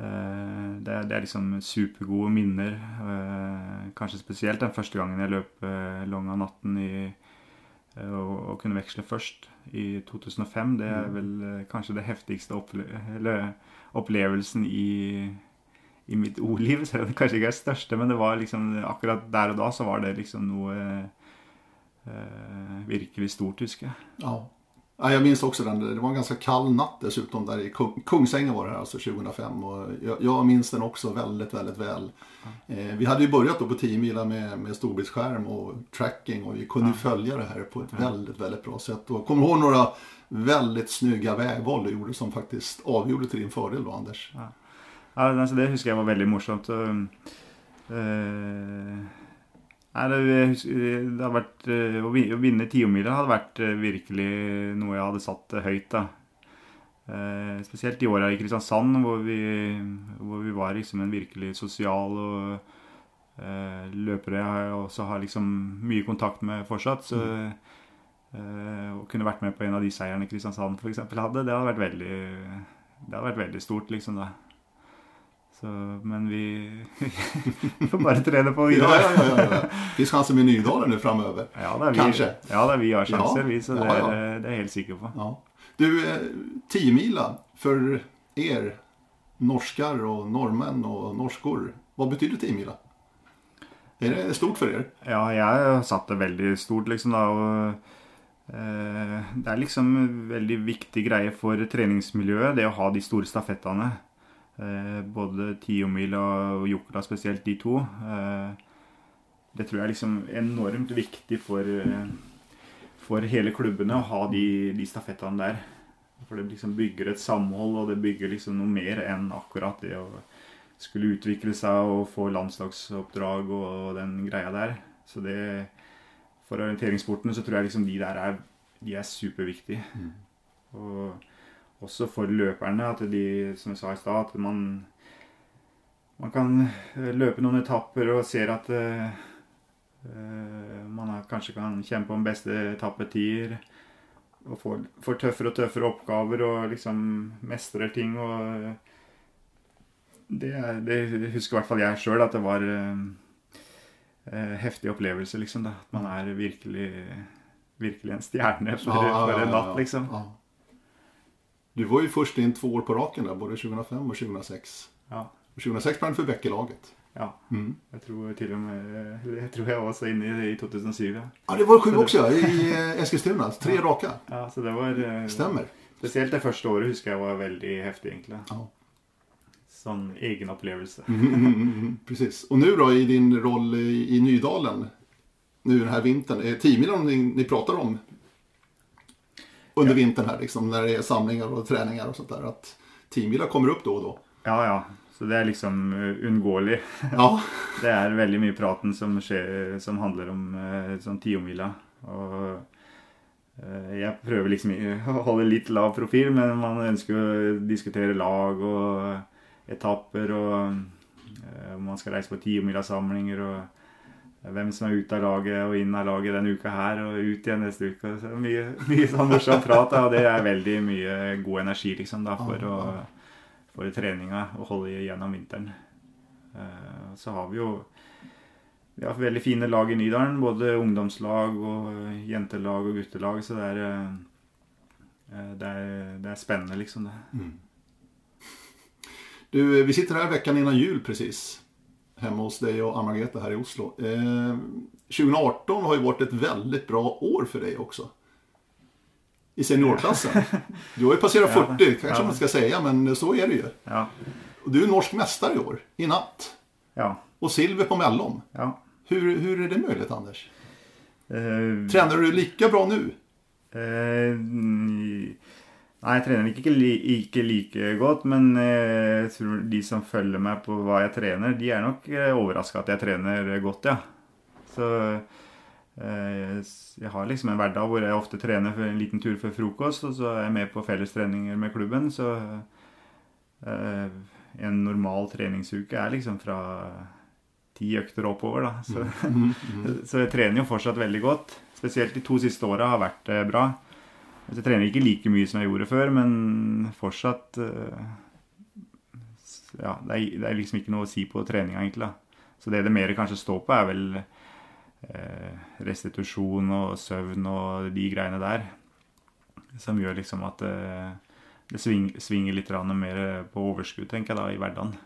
det er, det er, liksom supergode minner. Eh, kanskje spesielt den første gangen jeg løp Longa av natten i, og, og, kunne veksle først, i 2005. Det er mm. vel kanskje det heftigste opple opplevelsen i, i mitt ordliv. Så det kanskje ikke er det største, men det var liksom, akkurat der og da så var det liksom noe eh, virkelig stort, husker jeg. Ja. Ja, jag minns också den, det var en ganska kall natt dessutom där i Kungsängen var det här alltså 2005 och jag, jag minns den också väldigt, väldigt väl. Mm. Eh, vi hade ju börjat då på 10 mila med, med storbildsskärm och tracking och vi kunde mm. följa det här på ett mm. väldigt, väldigt bra sätt. Och kommer ihåg några väldigt snygga vägval du gjorde som faktiskt avgjorde till din fördel då Anders. Ja, ja alltså det husker jag var väldigt morsomt. Och, uh, Nei, det, det vært, eh, Å vinne tiomila hadde vært eh, virkelig noe jeg hadde satt høyt. da. Eh, spesielt i åra i Kristiansand, hvor vi, hvor vi var liksom en virkelig sosial og eh, løpere jeg også har liksom mye kontakt med fortsatt. Så eh, å kunne vært med på en av de seierne Kristiansand f.eks. hadde, det hadde vært veldig, det hadde vært veldig stort, liksom. da. Så, men vi, vi får bare trene på videre. ja, ja, ja, ja. Finns chanser med Nydalen nu framöver. Ja, det er vi, Kanskje. Ja, det er vi har sjanser, vi, så det, ja, ja. er, det er jeg helt sikker på. Ja. Du, eh, tiomila for er norsker og nordmenn og norskor. hva betyr tiomila? Er det stort for dere? Ja, jeg har satt det veldig stort, liksom, da. Og eh, det er liksom en veldig viktig greie for treningsmiljøet, det å ha de store stafettene. Eh, både tiomil og jokla, spesielt de to. Eh, det tror jeg er liksom enormt viktig for, eh, for hele klubbene å ha de, de stafettene der. For det liksom bygger et samhold, og det bygger liksom noe mer enn akkurat det å skulle utvikle seg og få landslagsoppdrag og den greia der. Så det For orienteringssporten så tror jeg liksom de der er, de er superviktige. Og også for løperne, at de, som jeg sa i stad, at man man kan eh, løpe noen etapper og ser at eh, man kanskje kan kjempe om beste etappetider. Og får, får tøffere og tøffere oppgaver og liksom mestrer ting. og det, er- det husker i hvert fall jeg sjøl, at det var eh, heftig opplevelse, liksom. da. At man er virkelig, virkelig en stjerne for, for en natt, liksom. Ja. Du var ju först in två år på raken där, både 2005 och 2006. Ja. Och 2006 sprang du för Bäckelaget. ja. Mm. Jeg tror till och med Jeg tror jag var så inne i, i 2007, ja. Ja, det var sju också ja, i eh, Eskilstuna. Tre raka. ja. Så det var eh, Stämmer. Spesielt det første året husker jeg var veldig heftig, egentlig. Ja. Sånn egen opplevelse. Mm, mm, mm, mm, precis. Och nu då i din roll i, i Nydalen, nu den här vintern, är tiomilen ni, ni pratar om under vintern här, liksom, när det är samlingar och träningar och sånt där, att teambilar kommer upp då och då? Ja, ja. Så det er liksom eh, uunngåelig. Ja, Det er veldig mye praten som skjer som handler om eh, sånn tiomila. Og eh, jeg prøver liksom å holde litt lav profil, men man ønsker å diskutere lag og etapper og eh, om man skal reise på tiomilasamlinger og hvem som er ute av laget og inn av laget denne uka her og ut igjen neste uke. Så mye, mye sånn morsom prat, da, og det er veldig mye god energi liksom da for, å, for treninga å holde igjennom vinteren. Eh, Så har vi jo vi har veldig fine lag i Nydalen. Både ungdomslag og jentelag og guttelag. Så det er, eh, det er, det er spennende, liksom. det. du, vi sitter her veckan innan jul precis, hemma hos dig och Anna-Greta här i Oslo. Eh, 2018 har ju varit ett väldigt bra år för dig också. I seniorklassen. Du har ju passerat Ja, 40, kanske ja. man ska säga, men så är det ju. Ja. Du är norsk mästare i år, i natt. Ja. Och silver på mellom. ja. Hur, hur är det möjligt, Anders? Uh, Tränar du lika bra nu? mm, Nei, jeg trener ikke, ikke like godt, men eh, jeg tror de som følger meg på hva jeg trener, de er nok eh, overraska at jeg trener godt, ja. Så eh, jeg har liksom en hverdag hvor jeg ofte trener for en liten tur før frokost, og så er jeg med på fellestreninger med klubben, så en normal treningsuke er liksom fra ti økter oppover, da. Så, så jeg trener jo fortsatt veldig godt. Spesielt de to siste åra har vært bra. Jeg trener ikke like mye som jeg gjorde før, men fortsatt eh, Ja, det er, det er liksom ikke noe å si på treninga, egentlig. da. Så det det mer kanskje står på, er vel eh, restitusjon og søvn og de greiene der. Som gjør liksom at eh, det sving, svinger litt mer på overskudd, tenker jeg da, i hverdagen.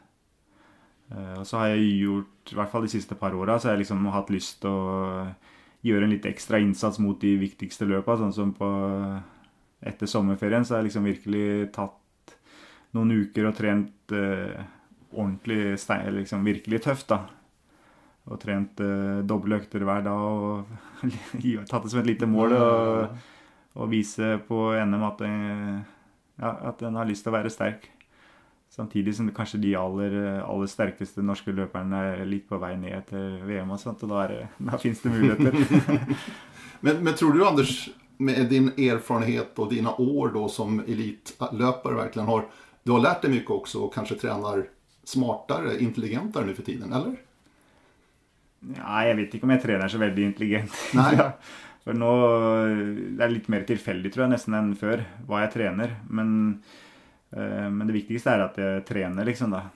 Eh, Og så har jeg gjort, i hvert fall de siste par åra, så har jeg liksom hatt lyst til å gjøre en litt ekstra innsats mot de viktigste løpa. Sånn som på etter sommerferien så har jeg liksom virkelig tatt noen uker og trent eh, ordentlig liksom virkelig tøft, da. Og trent eh, doble økter hver dag og tatt det som et lite mål. å vise på NM at, en, ja, at den har lyst til å være sterk. Samtidig som det kanskje de aller, aller sterkeste norske løperne er litt på vei ned til VM og sånt, og da, er da finnes det muligheter. Men, men tror du Anders med din erfarenhet och dina år då som elitlöpare verkligen har, du har lärt dig mycket också och kanske tränar smartare, intelligentare nu för tiden, eller? Ja, jeg vet ikke om jeg trener så veldig intelligent. Nei. For nå Det er litt mer tilfeldig, tror jeg, nesten enn før, hva jeg trener. Men, eh, men det viktigste er at jeg trener, liksom, da.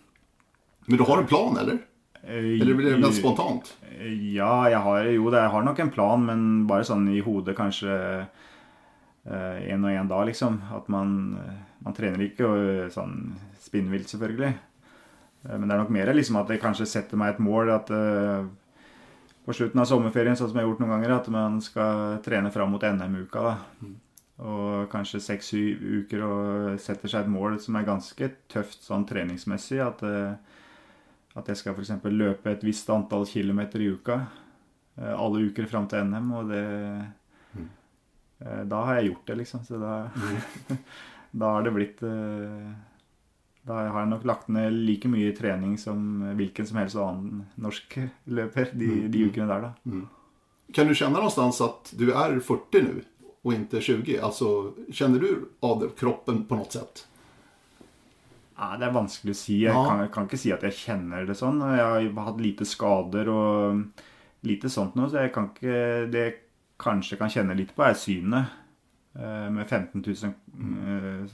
Men du har en plan, eller? Eh, Eller blir det mer spontant? Ja, jeg har jo det. Jeg har nok en plan, men bare sånn i hodet kanskje én og én dag, liksom. At man, eh, man trener ikke og, sånn spinnvilt, selvfølgelig. Eh, Men det er nok mer liksom at jeg kanskje setter meg et mål at eh, på slutten av sommerferien, sånn som jeg har gjort noen ganger, at man skal trene fram mot NM-uka. da. Og kanskje seks u- uker og setter seg et mål som er ganske tøft sånn treningsmessig. At, eh, at jeg skal f.eks. løpe et visst antall kilometer i uka. eh, Alle uker fram til NM, og det mm. Da har jeg gjort det, liksom. Så da, da har det blitt eh, Da har jeg nok lagt ned like mye trening som hvilken som helst annen norsk løper de, de ukene der, da. Kan du kjenne någonstans at du er 40 nå, og ikke 20? Altså, kjenner du av kroppen på noe sätt? Ja, det er vanskelig å si. Jeg Ja. kan, kan ikke si at jeg kjenner det sånn. Jeg har hatt lite skader og lite sånt noe, så jeg kan ikke Det jeg kanskje kan kjenne litt på, er synet. Eh, Med 15 000 eh,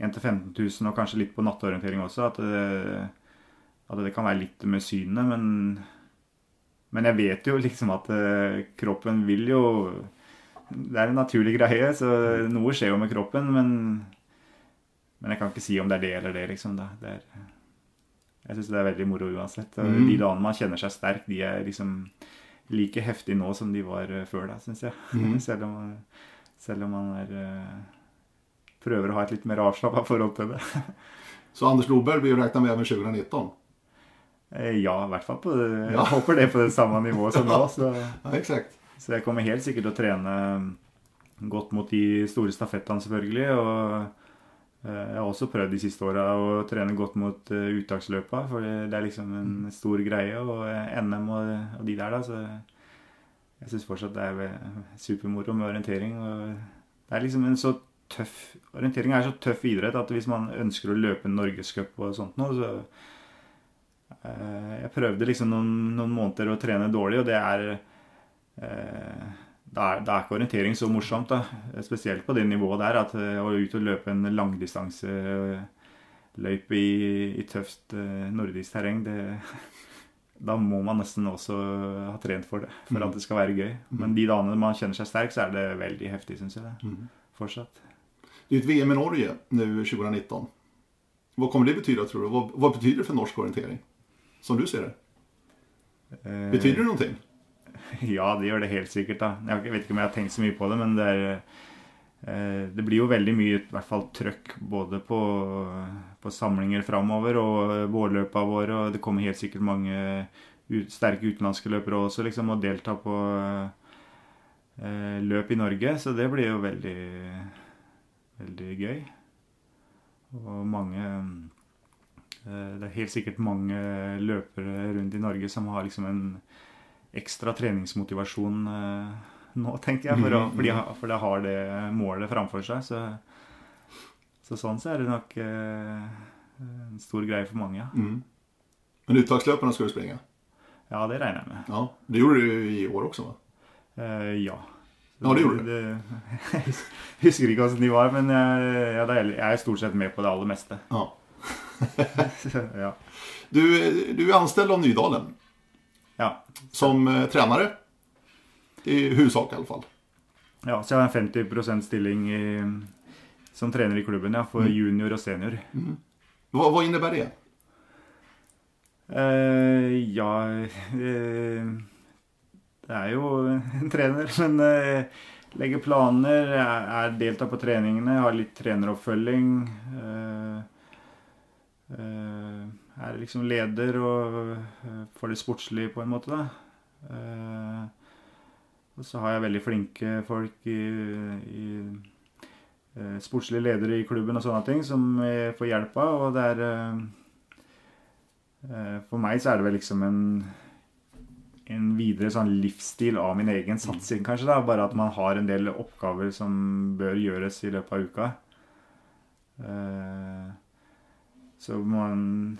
1 til 15 000 og kanskje litt på nattorientering også. At det, at det kan være litt med synet, men Men jeg vet jo liksom at eh, kroppen vil jo Det er en naturlig greie, så noe skjer jo med kroppen, men men jeg kan ikke si om det er det eller det, liksom. Da. Det er, jeg syns det er veldig moro uansett. Mm. De dagene man kjenner seg sterk, de er liksom like heftige nå som de var eh, før da, syns jeg. Mm. selv, om, selv om man er eh, prøver å ha et litt mer avslappa forhold til det. Så Anders Loberg blir jo räkna med även 2019? Eh, ja, i hvert fall på det. Ja. Jeg håper det på det samme nivået som nå. Så, Ja, exakt. så jeg kommer helt sikkert til å trene godt mot de store stafettene, selvfølgelig. og eh, jeg har også prøvd de siste åra å trene godt mot uh, uttaksløpa, for det, er liksom en stor greie. Og eh, NM og, og de der, da. Så jeg syns fortsatt det er supermoro med orientering. Og det er liksom en så tøff Orientering er så tøff idrett at hvis man ønsker å løpe en norgescup og sånt noe, så eh, Jeg prøvde liksom noen, noen måneder å trene dårlig, og det er eh, da er, det er ikke orientering så morsomt, da. Spesielt på det nivået der. At eh, å ut og løpe en langdistanseløype i, i tøft eh, nordisk terreng, det, da må man nesten også ha trent for det for at det skal være gøy. Men de dagene man kjenner seg sterk, så er det veldig heftig, syns jeg. det. Fortsatt. Det er et VM i Norge nå 2019. Hva kommer det betyda tror du? Hva, hva betyder det for norsk orientering? Som du ser det. Betyr Betyder det någonting? Ja, det gjør det helt sikkert. da. Jeg vet ikke om jeg har tenkt så mye på det, men det er eh, Det blir jo veldig mye i hvert fall trøkk både på, på samlinger framover og vårløpa våre, og det kommer helt sikkert mange ut, sterke utenlandske løpere også, liksom, og delta på eh, løp i Norge. Så det blir jo veldig, veldig gøy. Og mange eh, Det er helt sikkert mange løpere rundt i Norge som har liksom en ekstra treningsmotivasjon eh, nå, tenker jeg. For, å, for, de for de har det målet framfor seg. Så, så sånn så er det nok eh, en stor greie for mange, ja. Mm. Men uttaksløpene skal du springe? Ja, det regner jeg med. Ja, det gjorde du i år også, va? Eh, ja. Ja, det gjorde du. Jeg husker ikke hvordan de var, men jeg, ja, det er, jeg er stort sett med på det aller meste. Ja. Så, ja. Du, du er anställd av Nydalen Ja. som eh, tränare. I huvudsak i alla fall. ja, så jeg har en 50% stilling i, som trener i klubben ja, for junior og senior. Vad, vad innebär det? Eh, ja eh, Det er jo en trener, men eh, legger planer, er, er deltar på treningene, har litt treneroppfølging. Eh, eh, er liksom leder og eh, for det sportslige, på en måte, da. Eh, og så har jeg veldig flinke folk i, i eh, sportslige ledere i klubben og sånne ting som jeg får hjelp av. Og det er For meg så er det vel liksom en en videre sånn livsstil av min egen satsing, kanskje. da, Bare at man har en del oppgaver som bør gjøres i løpet av uka. Så man,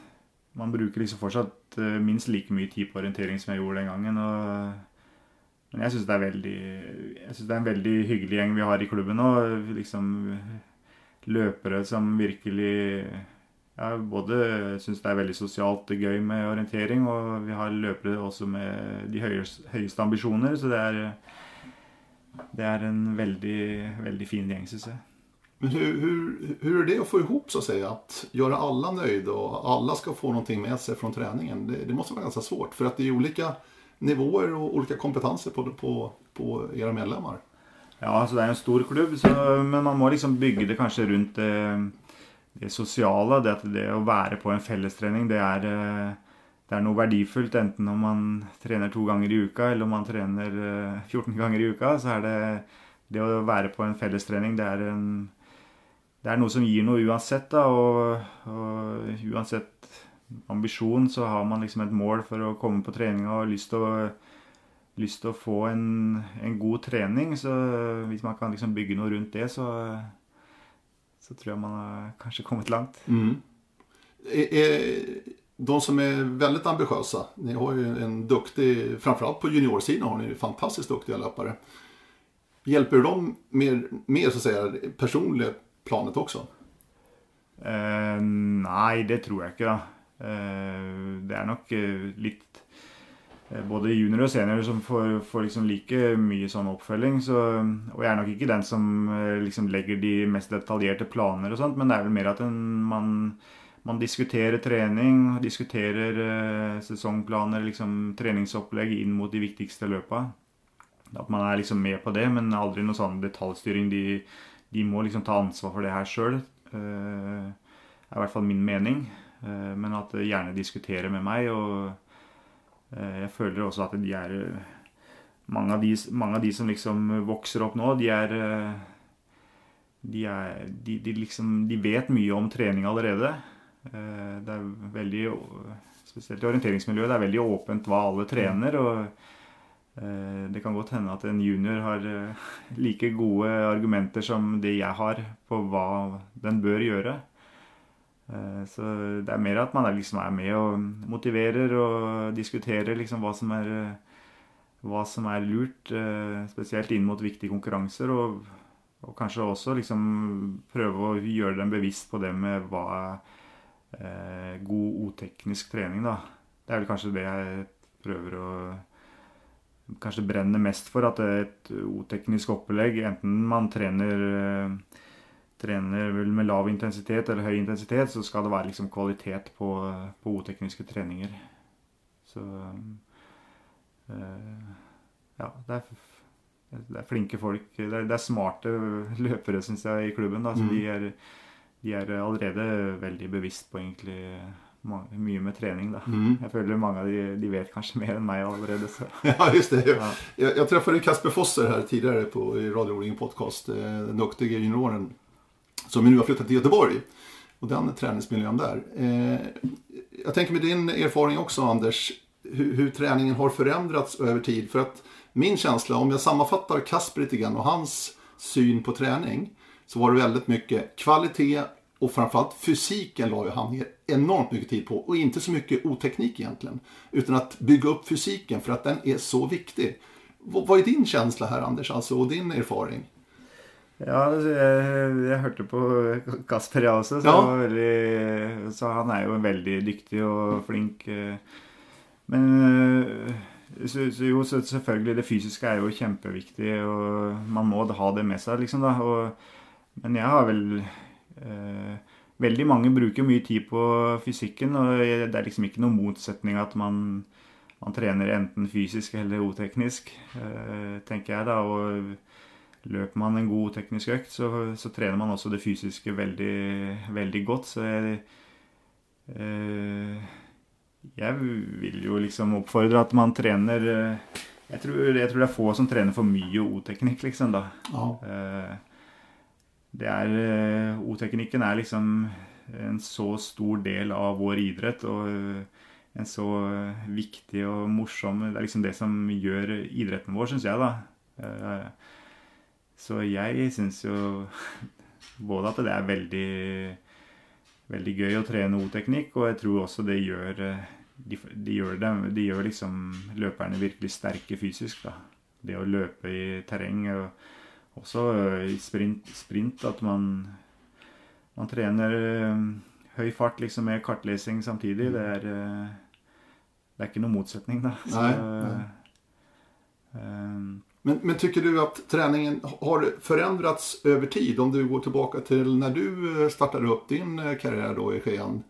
man bruker liksom fortsatt eh, minst like mye tid på orientering som jeg gjorde den gangen. og men jeg syns det, det, er en veldig hyggelig gjeng vi har i klubben nå. Liksom løpere som virkelig ja, både syns det er veldig sosialt gøy med orientering, og vi har løpere også med de høyeste, høyeste ambisjoner. Så det er, det er en veldig, veldig fin gjeng, syns jeg. Men hur er det å få ihop så å si, at gjøre alle nøyde og alle skal få noe med seg fra treningen? Det, det må være ganske för for det er olika nivåer og olika kompetenser på, på, på era medlemmer. Ja, altså det er en stor klubb, så, men man må liksom bygge det kanskje rundt det det sosiale, det, det å være på en fellestrening, det er, eh, det är noe verdifullt. Enten om man trener to ganger i uka, eller om man trener 14 gånger ganger i uka. Så er det det å være på en fellestrening, det er, en, det er noe som gir noe uansett. da, og, og uansett ambisjon, så har man liksom et mål for å komme på treninga og lyst til å, lyst til å få en, en, god trening. Så hvis man kan liksom bygge noe rundt det, så så tror jeg man har kanskje kommet langt. Mm. de som er veldig ambitiøse Ni har jo en duktig Framfor alt på juniorsiden har ni fantastisk dyktige løpere. Hjelper dem mer, mer så å si, personlig planet også? Eh, nei, det tror jeg ikke. da. Eh, det er nok eh, litt både junior og senior som får, får liksom like mye sånn oppfølging. Så, og jeg er nok ikke den som liksom legger de mest detaljerte planer og sånt, men det er vel mer at en, man, man, diskuterer trening, diskuterer sesongplaner, liksom treningsopplegg inn mot de viktigste løpa. At man er liksom med på det, men aldri noe sånn detaljstyring. De, de må liksom ta ansvar for det her sjøl. Uh, er i hvert fall min mening. Uh, men at de gjerne diskuterer med meg. og uh, jeg føler også at de er mange av de, mange av de som liksom vokser opp nå, de er eh, de, er, de, de, liksom, de vet mye om trening allerede. Eh, det er veldig Spesielt i orienteringsmiljøet. Det er veldig åpent hva alle trener. og det kan godt hende at en junior har like gode argumenter som det jeg har på hva den bør gjøre. Eh, så det er mer at man liksom er med og motiverer og diskuterer liksom hva som er, hva som er lurt. Eh, spesielt inn mot viktige konkurranser. Og, og kanskje også liksom prøve å gjøre dem bevisst på det med hva er god oteknisk trening, da. Det er vel kanskje det jeg prøver å kanskje brenner mest for. At det er et oteknisk opplegg, enten man trener eh, trener med lav intensitet eller høy intensitet, så skal det være liksom kvalitet på, på O-tekniske treninger. Så Ja, det er, det er, flinke folk. Det er, det er smarte løpere, syns jeg, i klubben. Da. Så mm. de, er, de, er, allerede veldig bevisst på egentlig mye med trening. Da. Mm. Jeg føler mange av de, de, vet kanskje mer enn meg allerede. Så. Ja, just det. Ja. Jeg, jeg traff Kasper Fosser her tidligere på, i Radio Olingen podkast. Eh, den dyktige junioren som nå har flyttet til Göteborg. Og den treningsmiljøen der. Eh, jeg tenker med din erfaring også, Anders, hur, treningen har forandret over tid. For at min känsla, om jeg sammenfatter Kasper litt og och hans syn på trening, så var det veldig mye kvalitet och framförallt fysiken la ju han ner enormt mycket tid på. Och inte så mycket oteknik egentligen. Utan att bygga upp fysiken för att den är så viktig. Vad är din känsla här Anders, alltså, och din erfaring? Ja, jeg, jeg, hørte på Kasper, jeg også. Så, ja. veldig, så, han er jo veldig dyktig og flink. Eh. Men eh, så, så jo, så selvfølgelig, det fysiske er jo kjempeviktig, og man må ha det med seg, liksom. da. Og, men jeg har vel Veldig mange bruker mye tid på fysikken, og det er liksom ikke noen motsetning at man, man trener enten fysisk eller oteknisk, eh, tenker jeg da. og løper man en god teknisk økt, så, så trener man også det fysiske veldig, veldig godt. Så jeg, eh, jeg vil jo liksom oppfordre at man trener eh, jeg tror, jeg tror, det er få som trener for mye O-teknikk, liksom, da. Ja. Eh, det er eh, O-teknikken er liksom en så stor del av vår idrett, og en så viktig og morsom Det er liksom det som gjør idretten vår, syns jeg, da. Eh, så jeg syns jo både at det er veldig, veldig gøy å trene O-teknikk, og jeg tror også det gjør de, de, gjør det, de gjør liksom løperne virkelig sterke fysisk. da. Det å løpe i terreng. Og også i sprint, sprint at man, man trener høy fart liksom med kartlesing samtidig. Det er, det er ikke noen motsetning, da. Så, nei, nei. Um, men, men tycker du at treningen har förändrats over tid? Om du går tilbake til når du startade opp din karriere i Skien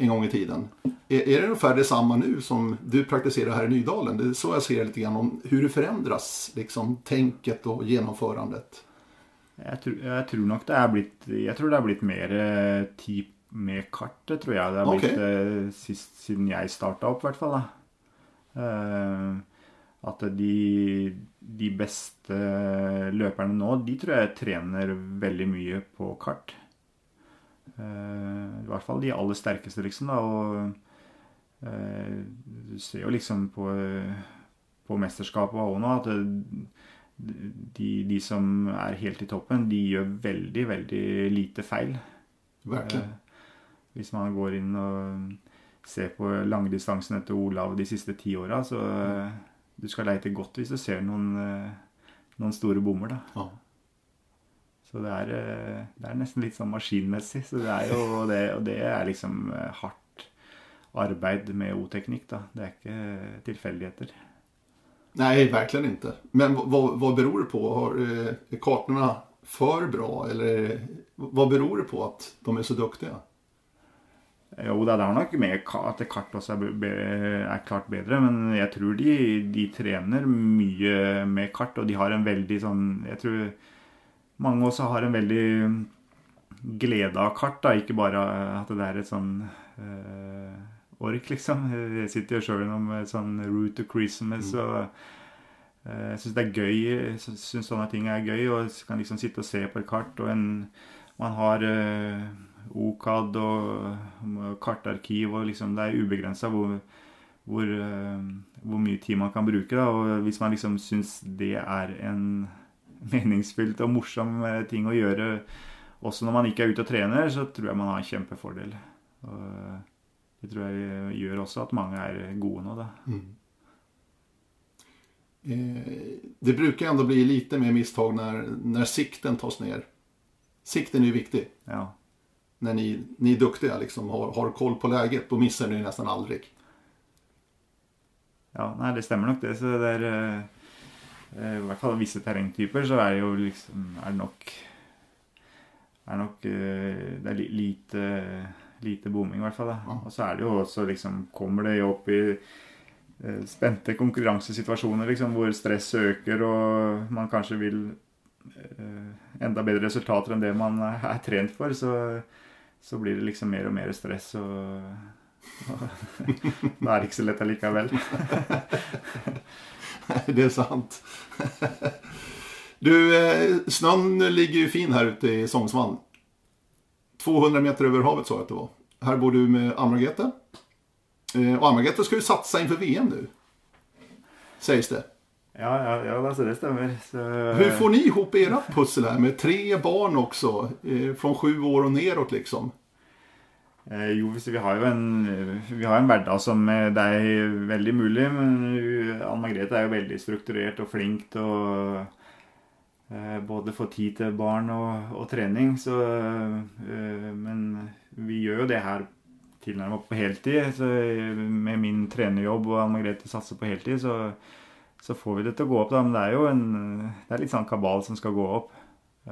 en gang i tiden. Är, är det ungefär detsamma nu som du praktiserer her i Nydalen? Det är så jeg ser lite grann om hur det förändras, liksom tänket og genomförandet. Jeg tror, jeg tror, nok det er blitt Jeg tror det er blitt mer typ tid med kartet, tror jeg. Det har okay. blitt eh, sist, siden jeg starta opp, i hvert fall. Uh, at de, de, beste løperne nå, de tror jeg trener veldig mye på kart. Uh, I hvert fall de aller sterkeste, liksom. Da, og uh, du ser jo liksom på, på mesterskapet òg nå at de, de, som er helt i toppen, de gjør veldig, veldig lite feil. Virkelig. Hvis man går inn og ser på langdistansen etter Olav de siste ti åra, så du skal leite godt hvis du ser noen, noen store bommer, da. Ja. Så det er, uh, det er, nesten litt sånn maskinmessig. Så det er jo det, og det er liksom hardt arbeid med O-teknikk, da. Det er ikke tilfeldigheter. Nei, virkelig ikke. Men hva, beror det på? Har kartene for bra, eller hva beror det på at de er så dyktige? Jo, det er nok med at kart også er, klart bedre, men jeg tror de, de, trener mye med kart, og de har en veldig sånn Jeg tror mange også har en veldig glede av kart, da, ikke bare at det er et sånn uh, ork, liksom. Jeg sitter jo sjøl innom et sånn Route to Christmas mm. og uh, jeg syns det er gøy. Jeg syns sånne ting er gøy, og kan liksom sitte og se på et kart, og en, man har uh, OCAD og kartarkiv og liksom Det er ubegrensa hvor, hvor, eh, hvor, mye tid man kan bruke. Da. Og hvis man liksom syns det er en meningsfylt og morsom eh, ting å gjøre også når man ikke er ute og trener, så tror jeg man har en kjempefordel. Og det tror jeg gjør også at mange er gode nå, da. Mm. Eh, det bruker ändå bli lite mer misstag når, når sikten tas ned. Sikten er jo viktig. Ja Når ni, ni är duktiga, liksom, har, har koll på läget, da mister ni nesten aldri. Ja, nei, det stemmer nok det. Så det er eh, I hvert fall visse terrengtyper så er det jo liksom Er det nok er nok eh, Det er lite, lite booming, i hvert fall. Da. Og så er det jo også liksom Kommer det jo opp i eh, spente konkurransesituasjoner liksom, hvor stress øker, og man kanskje vil enda bedre resultater enn det man er trent for, så så blir det liksom mer og mer stress, og da er det ikke så lett allikevel. det er sant. Du, eh, snön ligger jo fin her ute i Sognsvann. 200 meter over havet sa jeg at det var. Her bor du med Ann-Margrethe. Eh, og Ann-Margrethe skal jo satse inför VM nu. Sägs det. Ja, ja, ja alltså det stemmer. Så... Hur får ni ihop era pussel här med tre barn også? fra från sju år og neråt liksom? Eh, jo, vi har jo en, vi har en hverdag som det er veldig mulig. Men Ann Margrethe er jo veldig strukturert og flink til å eh, både få tid til barn og, og trening. Så, eh, men vi gjør jo det her tilnærmet på heltid. Så med min trenerjobb og Ann Margrethe satser på heltid, så så får vi det til å gå opp. da, Men det er jo en, det er litt sånn kabal som skal gå opp.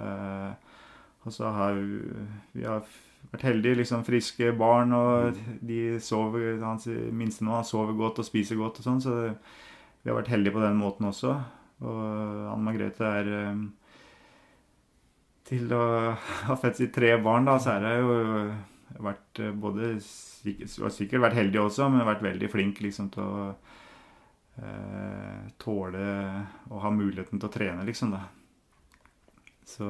Og så har vi har vært heldige. liksom Friske barn, og de sover, hans minste nå sover godt og spiser godt og sånn. Så vi har vært heldige på den måten også. Og Anne Margrethe er um, Til å ha født sitt tre barn, da, så er hun jo vært både sikkert vært heldig også, men vært veldig flink liksom til å eh, tåle å ha muligheten til å trene, liksom. da. Så,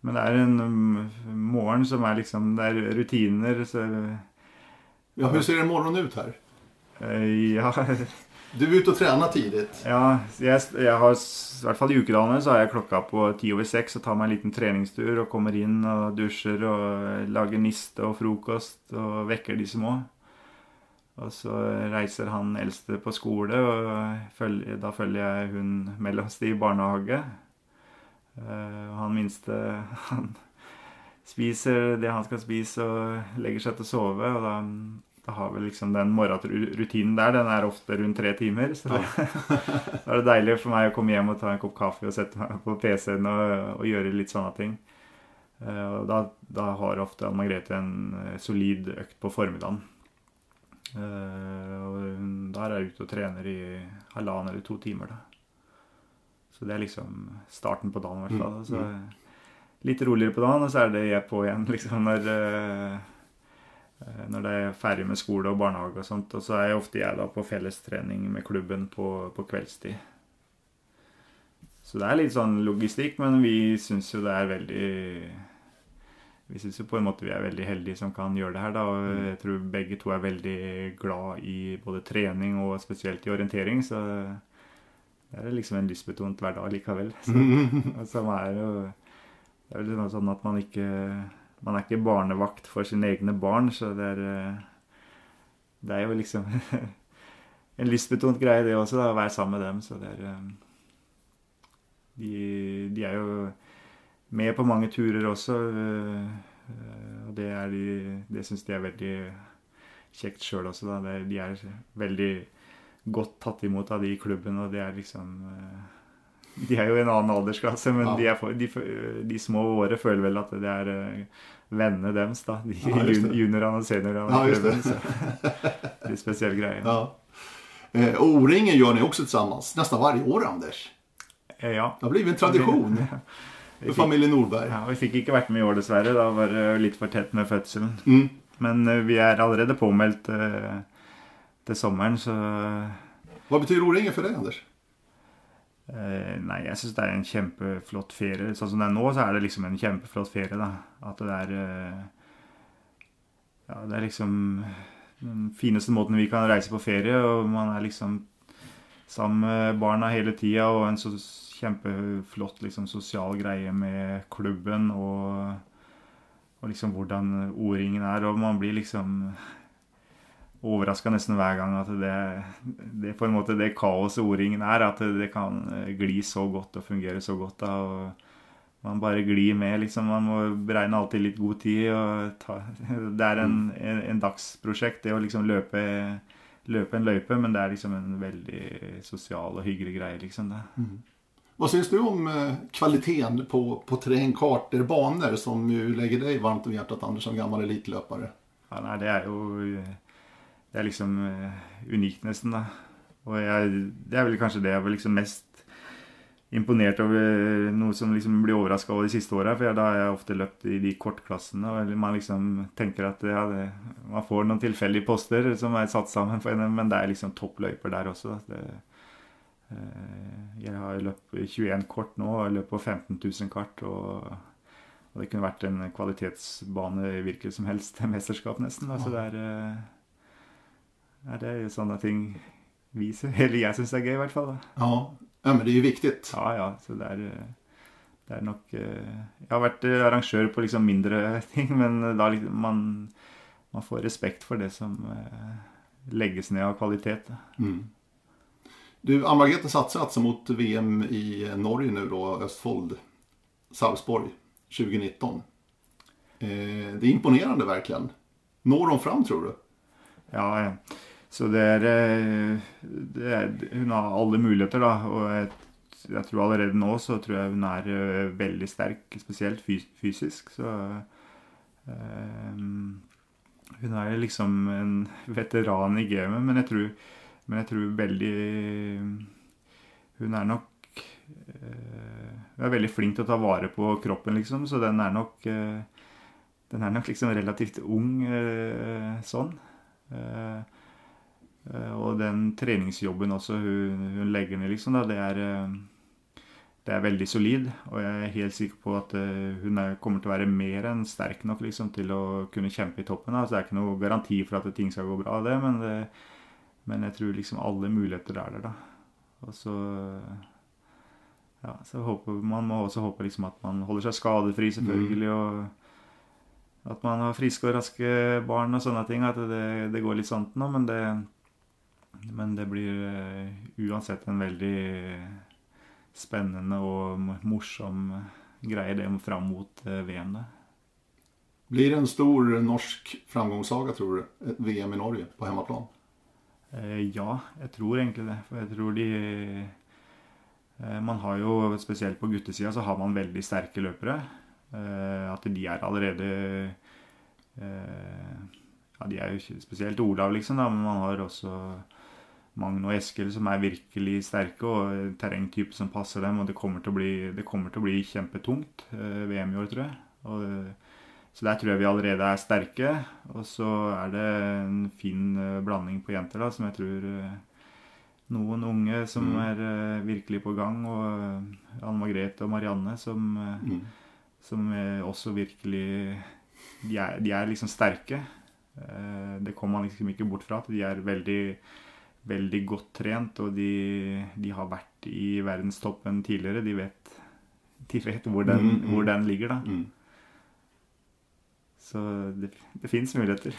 men det er en um, morgen som er liksom Det er rutiner. Så, Ja, Hvordan ser en morgen ut her? Eh, ja, Du er ute og trener tidlig? ja jeg, jeg har, i hvert fall i ukedagene så har jeg klokka på ti over seks og tar meg en liten treningstur og kommer inn og dusjer og lager niste og frokost og vekker de små. Og så reiser han eldste på skole, og følger, da følger jeg hun mellomste i barnehage. Eh, han minste han spiser det han skal spise og legger seg til å sove. Og da, da har vi liksom den morgenrutinen der. Den er ofte rundt tre timer. Så det, da er det deilig for meg å komme hjem og ta en kopp kaffe og sette meg på PC-en og, og gjøre litt sånne ting. Eh, og da, da har ofte Anne Margrethe en eh, solid økt på formiddagen. Og da er jeg ute og trener i halvannen eller to timer, da. Så det er liksom starten på dagen, i hvert fall. Mm, Så litt roligere på dagen, og så er det jeg på igjen liksom når eh, eh, når det er ferdig med skole og barnehage og sånt. Og så er jeg ofte jeg da på fellestrening med klubben på, på kveldstid. Så det er litt sånn logistikk, men vi syns jo det er veldig Vi syns jo på en måte vi er veldig heldige som kan gjøre det her, da. Og jeg tror begge to er veldig glad i både trening og spesielt i orientering, så det er liksom en lystbetont hverdag likevel. Så, som er jo Det er jo litt sånn at man ikke Man er ikke barnevakt for sine egne barn, så det er eh, Det er jo liksom en lystbetont greie, det også, da, å være sammen med dem. Så det er eh, de, de er jo med på mange turer også. øh, Og det er de Det syns de er veldig kjekt sjøl også, da. De er veldig godt tatt imot av de i klubben, og det er liksom øh, De er jo i en annen aldersklasse, men Ja. de, for- de, de små våre føler vel at det er øh, vennene deres, da. De Ja, juniorene og seniorene Ja, i det. er en spesiell greie. Ja. Og och O-ringen gjør dere også sammen, nesten hvert år, Anders. Eh, Ja. Det har blitt en tradisjon for familie Nordberg. Ja, Vi fikk ikke vært med i år, dessverre. Da var det litt for tett med fødselen. Mm. Men eh, vi er allerede påmeldt eh, til sommeren, så Hva betyr O-ringen for deg, Anders? eh, Nei, jeg syns det er en kjempeflott ferie. Sånn som det er nå, så er det liksom en kjempeflott ferie, da. At det er eh, Ja, det er liksom den fineste måten vi kan reise på ferie, og man er liksom sammen med barna hele tida, og en så kjempeflott liksom, sosial greie med klubben og, og liksom hvordan O-ringen er, og man blir liksom overraska nesten hver gang at det, det på en måte det kaoset O-ringen er, at det kan eh, gli så godt og fungere så godt. da, og man bare glir med, liksom. Man må beregne alltid litt god tid. og ta, Det er en, en, en dagsprosjekt, det å liksom løpe, løpe en løype, men det er liksom en veldig sosial og hyggelig greie, liksom. det. Hva syns du om eh, kvaliteten på, på terrängkartor, baner, som jo legger deg varmt om hjertet, Anders, som gammel eliteløper? Ja, nei, det er jo Det er liksom eh, unikt, nesten, da. Og jeg, det er vel kanskje det jeg var liksom mest imponert over noe som liksom blir overraska over de siste åra. For da har jeg ofte løpt i de kortklassene, og man liksom tenker at ja, det, man får noen tilfeldige poster som er satt sammen for NM, men det er liksom toppløyper der også. Det, eh, jeg har løpt 21 kort nå, og jeg løper på 15 000 kart. og og det kunne vært en kvalitetsbane i hvilket som helst mesterskap, nesten. Da. Så det er, er det er jo sånne ting vi, eller jeg syns er gøy, i hvert fall. Da. Ja. ja, men det är ju viktigt. Ja, ja. Så det er, eh, det er nok eh, Jeg har vært eh, arrangør på liksom mindre ting, men da liksom man, man får respekt for det som legges ned av kvalitet. Mm. Du, Ann-Margrethe satsar alltså mot VM i Norge nu då, Östfold, Sarpsborg 2019. Eh, det är imponerande verkligen. Når de fram tror du? Ja, ja. Så det er, eh, det er Hun har alle muligheter, da. Og jeg, jeg tror allerede nå så tror jeg hun er eh, veldig sterk, spesielt fysisk. Så øh, Hun er liksom en veteran i gamet, men jeg tror, men jeg tror veldig Hun er nok øh, Hun er veldig flink til å ta vare på kroppen, liksom, så den er nok øh, Den er nok liksom relativt ung sånn. Og den treningsjobben også hun, hun legger ned, liksom, da, det er eh, det er veldig solid. Og jeg er helt sikker på at hun er, kommer til å være mer enn sterk nok liksom, til å kunne kjempe i toppen. Altså, det er ikke noe garanti for at ting skal gå bra, det, men, det, men jeg tror liksom alle muligheter er der, da. Og så ja, så håper, Man må også håpe liksom at man holder seg skadefri, selvfølgelig. Mm. og At man har friske og raske barn og sånne ting. At det, det går litt sånn nå. Men det, men det blir uh, uansett en veldig spennende og morsom greie det fram mot uh, VM. Det. Blir det en stor norsk framgångssaga, tror du? Et VM i Norge på hemmaplan? Uh, ja, jeg tror egentlig det. For jeg tror de man har jo, spesielt på guttesida, så har man veldig sterke løpere. At de er allerede Ja, de er jo spesielt Olav, liksom, da, men man har også Magn og Eskil som er virkelig sterke, og terrengtype som passer dem. Og det kommer til å bli, til å bli kjempetungt eh, VM i år, tror jeg. Og, så der tror jeg vi allerede er sterke. Og så er det en fin eh, blanding på jenter, da, som jeg tror eh, noen unge som mm. er virkelig på gang, og Anne Margrethe og Marianne som, mm. som også virkelig de er, de er liksom sterke. det kommer man liksom ikke bort fra. at De er veldig veldig godt trent, og de, de har vært i verdenstoppen tidligere. De vet, de vet hvor, den, mm, mm. hvor, den, ligger, da. Mm. Så det, det fins muligheter.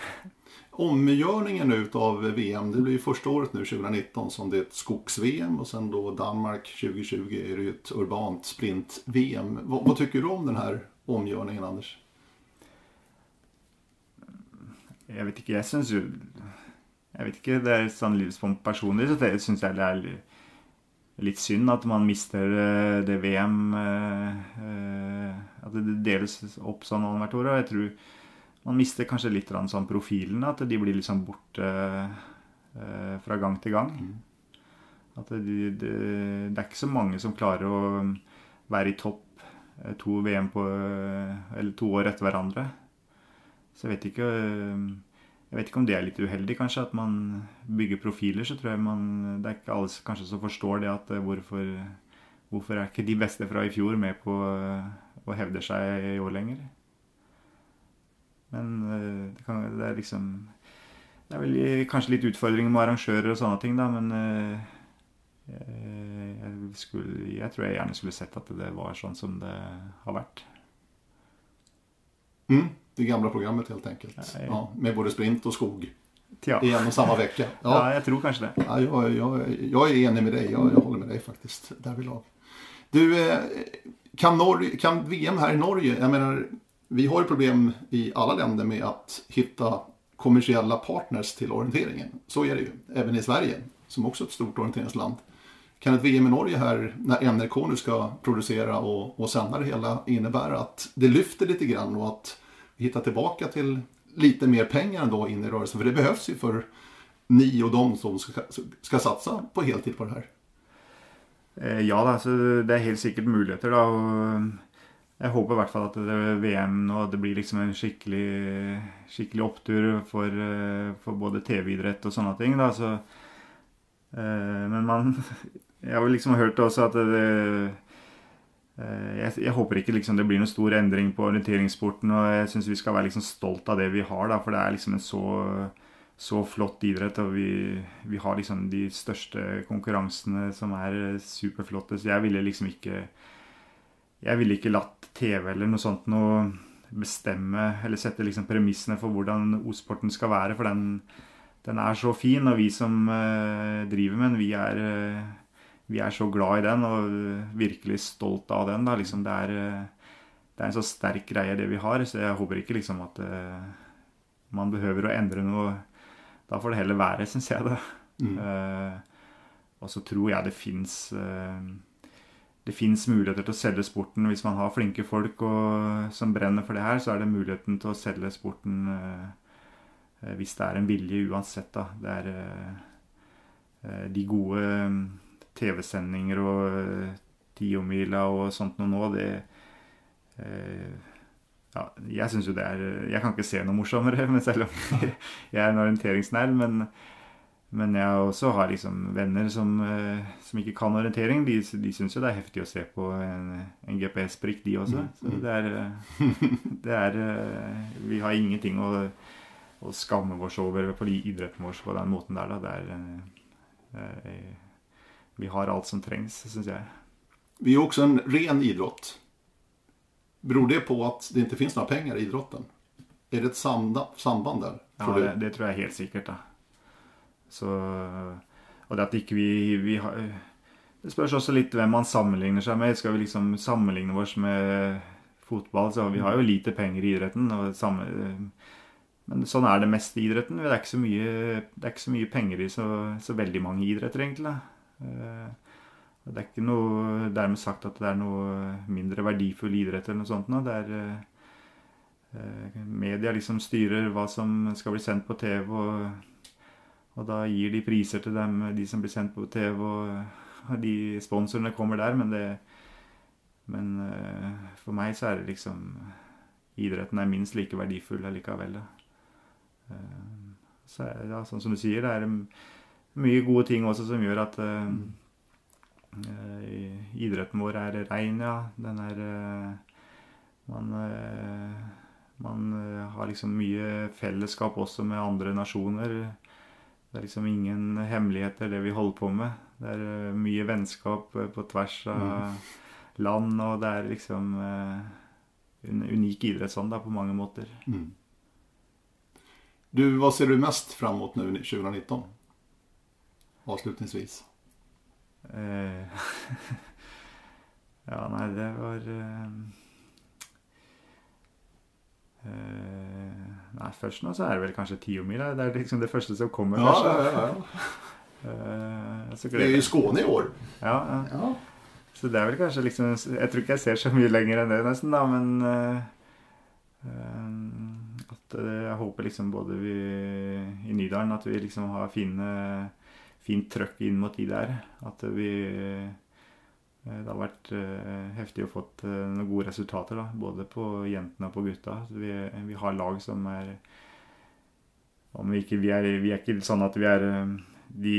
Omgjøringen ut av VM, det blir første året nå, 2019, som det er et skogs-VM. Og da Danmark 2020 er det et urbant sprint-VM. Hva, hva syns du om denne omgjøringen, Anders? Jeg vet ikke. Jeg syns jo jeg vet ikke, det er sånn livsform personlig, så det syns jeg det er litt synd at man mister eh, det VM eh, eh, At det deles opp sånn annethvert år. Og jeg tror man mister kanskje litt sånn profilen, at de blir liksom borte fra gang til gang. Mm. At det, det, det er ikke så mange som klarer å være i topp to VM på Eller to år etter hverandre. Så jeg vet ikke jeg vet ikke om det er litt uheldig, kanskje, at man bygger profiler. Så tror jeg man Det er ikke alle kanskje som forstår det at eh, hvorfor, hvorfor er ikke de beste fra i fjor med på å hevde seg i år lenger? Men eh, det, kan, det er liksom Det er vel kanskje litt utfordringer med arrangører og sånne ting, da, men eh, jeg, skulle, jeg tror jeg gjerne skulle sett at det var sånn som det har vært. Mm det gamla programmet helt enkelt. Ja, med både sprint och skog. Ja. I en och samma vecka. Ja. ja, jag tror kanske det. Ja, jag, jag, jag är enig med dig. Jag, jag håller med dig faktiskt lag. Du, eh, kan, Norge, kan VM här i Norge, jag menar, vi har ju problem i alla länder med att hitta kommersiella partners till orienteringen. Så är det ju, även i Sverige, som också är ett stort orienteringsland. Kan ett VM i Norge här, när NRK nu ska producera och, och sända det hela, innebära att det lyfter lite grann och att hitta tillbaka till lite mer pengar ändå in i rörelsen. För det behövs ju för ni och de som ska, ska satsa på heltid på det her. Eh, ja det er helt sikkert muligheter. da, Jeg håper i hvert fall at VM nå det blir liksom en skikkelig, skikkelig opptur for, eh, for både TV-idrett og sånne ting. så eh, Men man Jeg har liksom hørt også at det jeg, jeg, håper ikke liksom, det blir noen stor endring på orienteringssporten. Og jeg syns vi skal være liksom, stolt av det vi har, da, for det er liksom en så, så flott idrett. Og vi, vi, har liksom de største konkurransene som er superflotte. Så jeg ville liksom ikke Jeg ville ikke latt TV eller noe sånt noe bestemme eller sette liksom premissene for hvordan O-sporten skal være. For den, den, er så fin, og vi som uh, driver med den, vi er uh, vi er så glad i den og virkelig stolt av den. Liksom det, er, eh, det, er, en så sterk greie, det vi har. Så jeg håper ikke liksom at uh, man behøver å endre noe. Da får det heller være, syns jeg. da. Mm. Uh, og så tror jeg det fins uh, det fins muligheter til å selge sporten hvis man har flinke folk og, som brenner for det her. Så er det muligheten til å selge sporten hvis det er en vilje uansett. da. Det er de gode TV-sendinger og eh, tiomila og sånt noe nå, det eh, ja, jeg syns jo det er Jeg kan ikke se noe morsommere, men selv om jeg er en orienteringsnerd. Men Men jeg også har liksom venner som, eh, som ikke kan orientering. De, de syns jo det er heftig å se på en, en GPS-prikk, de også. Mm, Så det er, det er Vi har ingenting å, å skamme oss over på idretten vår på den måten der. Da. Det er, det eh, vi har alt som trengs, syns jeg. Vi är också en ren idrott. Beror det på att det inte finns några pengar i idrotten? Är det ett samband där? Ja, det, det tror jeg helt sikkert. da. Så, og det at ikke vi, vi har Det spørs også litt hvem man sammenligner seg med. Skal vi liksom sammenligne oss med fotball, så vi har jo lite penger i idretten. Og samme, men sånn er det mest i idretten. Det er ikke så mye, det er ikke så mye penger i så, så veldig mange idretter, egentlig. da. Eh, Det er ikke noe dermed sagt at det er noe mindre verdifull idrett eller noe sånt. Det er eh, eh, Media liksom styrer hva som skal bli sendt på TV, og, og da gir de priser til dem, de som blir sendt på TV, og, de sponsorene kommer der, men det Men for meg så er det liksom Idretten er minst like verdifull allikevel. da. Så er det, ja, sånn som du sier, det er mye gode ting også som gjør at uh, idretten vår er rein, ja. Den er uh, Man uh, man har liksom mye fellesskap også med andre nasjoner. Det er liksom ingen hemmeligheter, det vi holder på med. Det er mye vennskap på tvers av land, og det er liksom en unik idrett sånn på mange måter. Mm. Du, hva ser du mest fram emot nu 2019? Avslutningsvis. Eh, ja, nei, det var eh, eh, Nei, først nå så er det vel kanskje tiomila. Det er liksom det første som kommer. Ja, kanskje. ja, ja, ja. Eh, så Det är ju Skåne i år. Ja, ja. Ja. Så det er vel kanskje liksom Jeg tror ikke jeg ser så mye lenger enn det, nesten, da, men eh, eh, At eh, jeg håper liksom både vi i Nydalen at vi liksom har fine, fint trøkk inn mot de der. At vi eh, Det har vært eh, heftig å fått eh, noen gode resultater, da. Både på jentene og på gutta. Vi, vi har lag som er om vi, ikke, vi, er, vi er ikke sånn at vi er de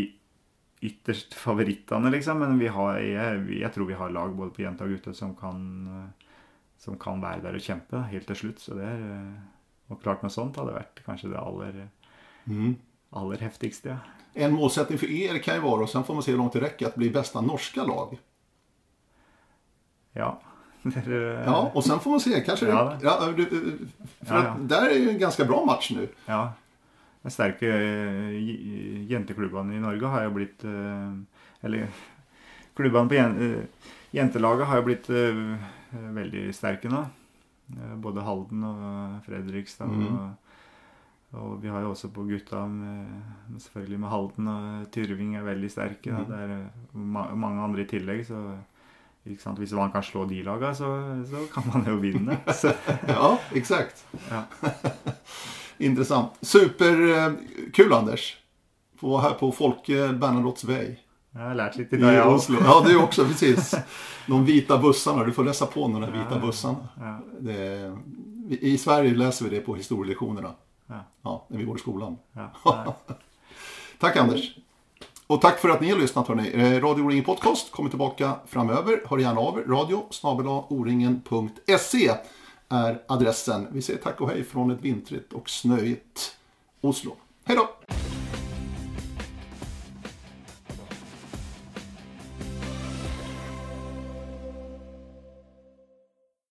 ytterst favorittene, liksom. Men vi har, jeg, jeg tror vi har lag både på jenter og gutter som kan, som kan være der og kjempe da, helt til slutt. Så det er, og klart noe sånt hadde vært kanskje det aller, Mm. aller heftigste. Ja. En målsättning för er kan ju vara, och sen får man se hur långt det räcker, att bli bästa norska lag. ja. Ja, och sen får man se, kanske Ja, det, ja, du, för Ja, ja. att där är ju en ganska bra match nu. Ja. Den sterke eh, jenteklubbene i Norge har jo blitt eh, Eller klubbene på eh, jentelaget har jo blitt veldig sterke nå. Både Halden og Fredrikstad. Mm. Og, og vi har jo også på gutta med, selvfølgelig med Halden og Tyrving er veldig sterke. Da. Mhm. Det er eh, ma mange andre i tillegg, så? Hvis man kan slå de laga, så, så kan man jo vinne. Ja, exakt. ja. Intressant. Superkul Anders. På, her på Folke Bernadotte's vei. Jeg har lært litt i dag, jeg også. Ja, du også. precis. De vita bussene. du får lese på de hvite Ja, bussarna. Ja. I Sverige leser vi det på historielektionerna. Ja. Ja, när vi går i skolan. Ja. Tack Anders. Och tack för att ni har lyssnat hörni. Eh, Radio O-ringen Podcast kommer tillbaka framöver. Hör gärna av er. Radio oringen.se är adressen. Vi säger tack och hej från ett vintrigt och snöigt Oslo.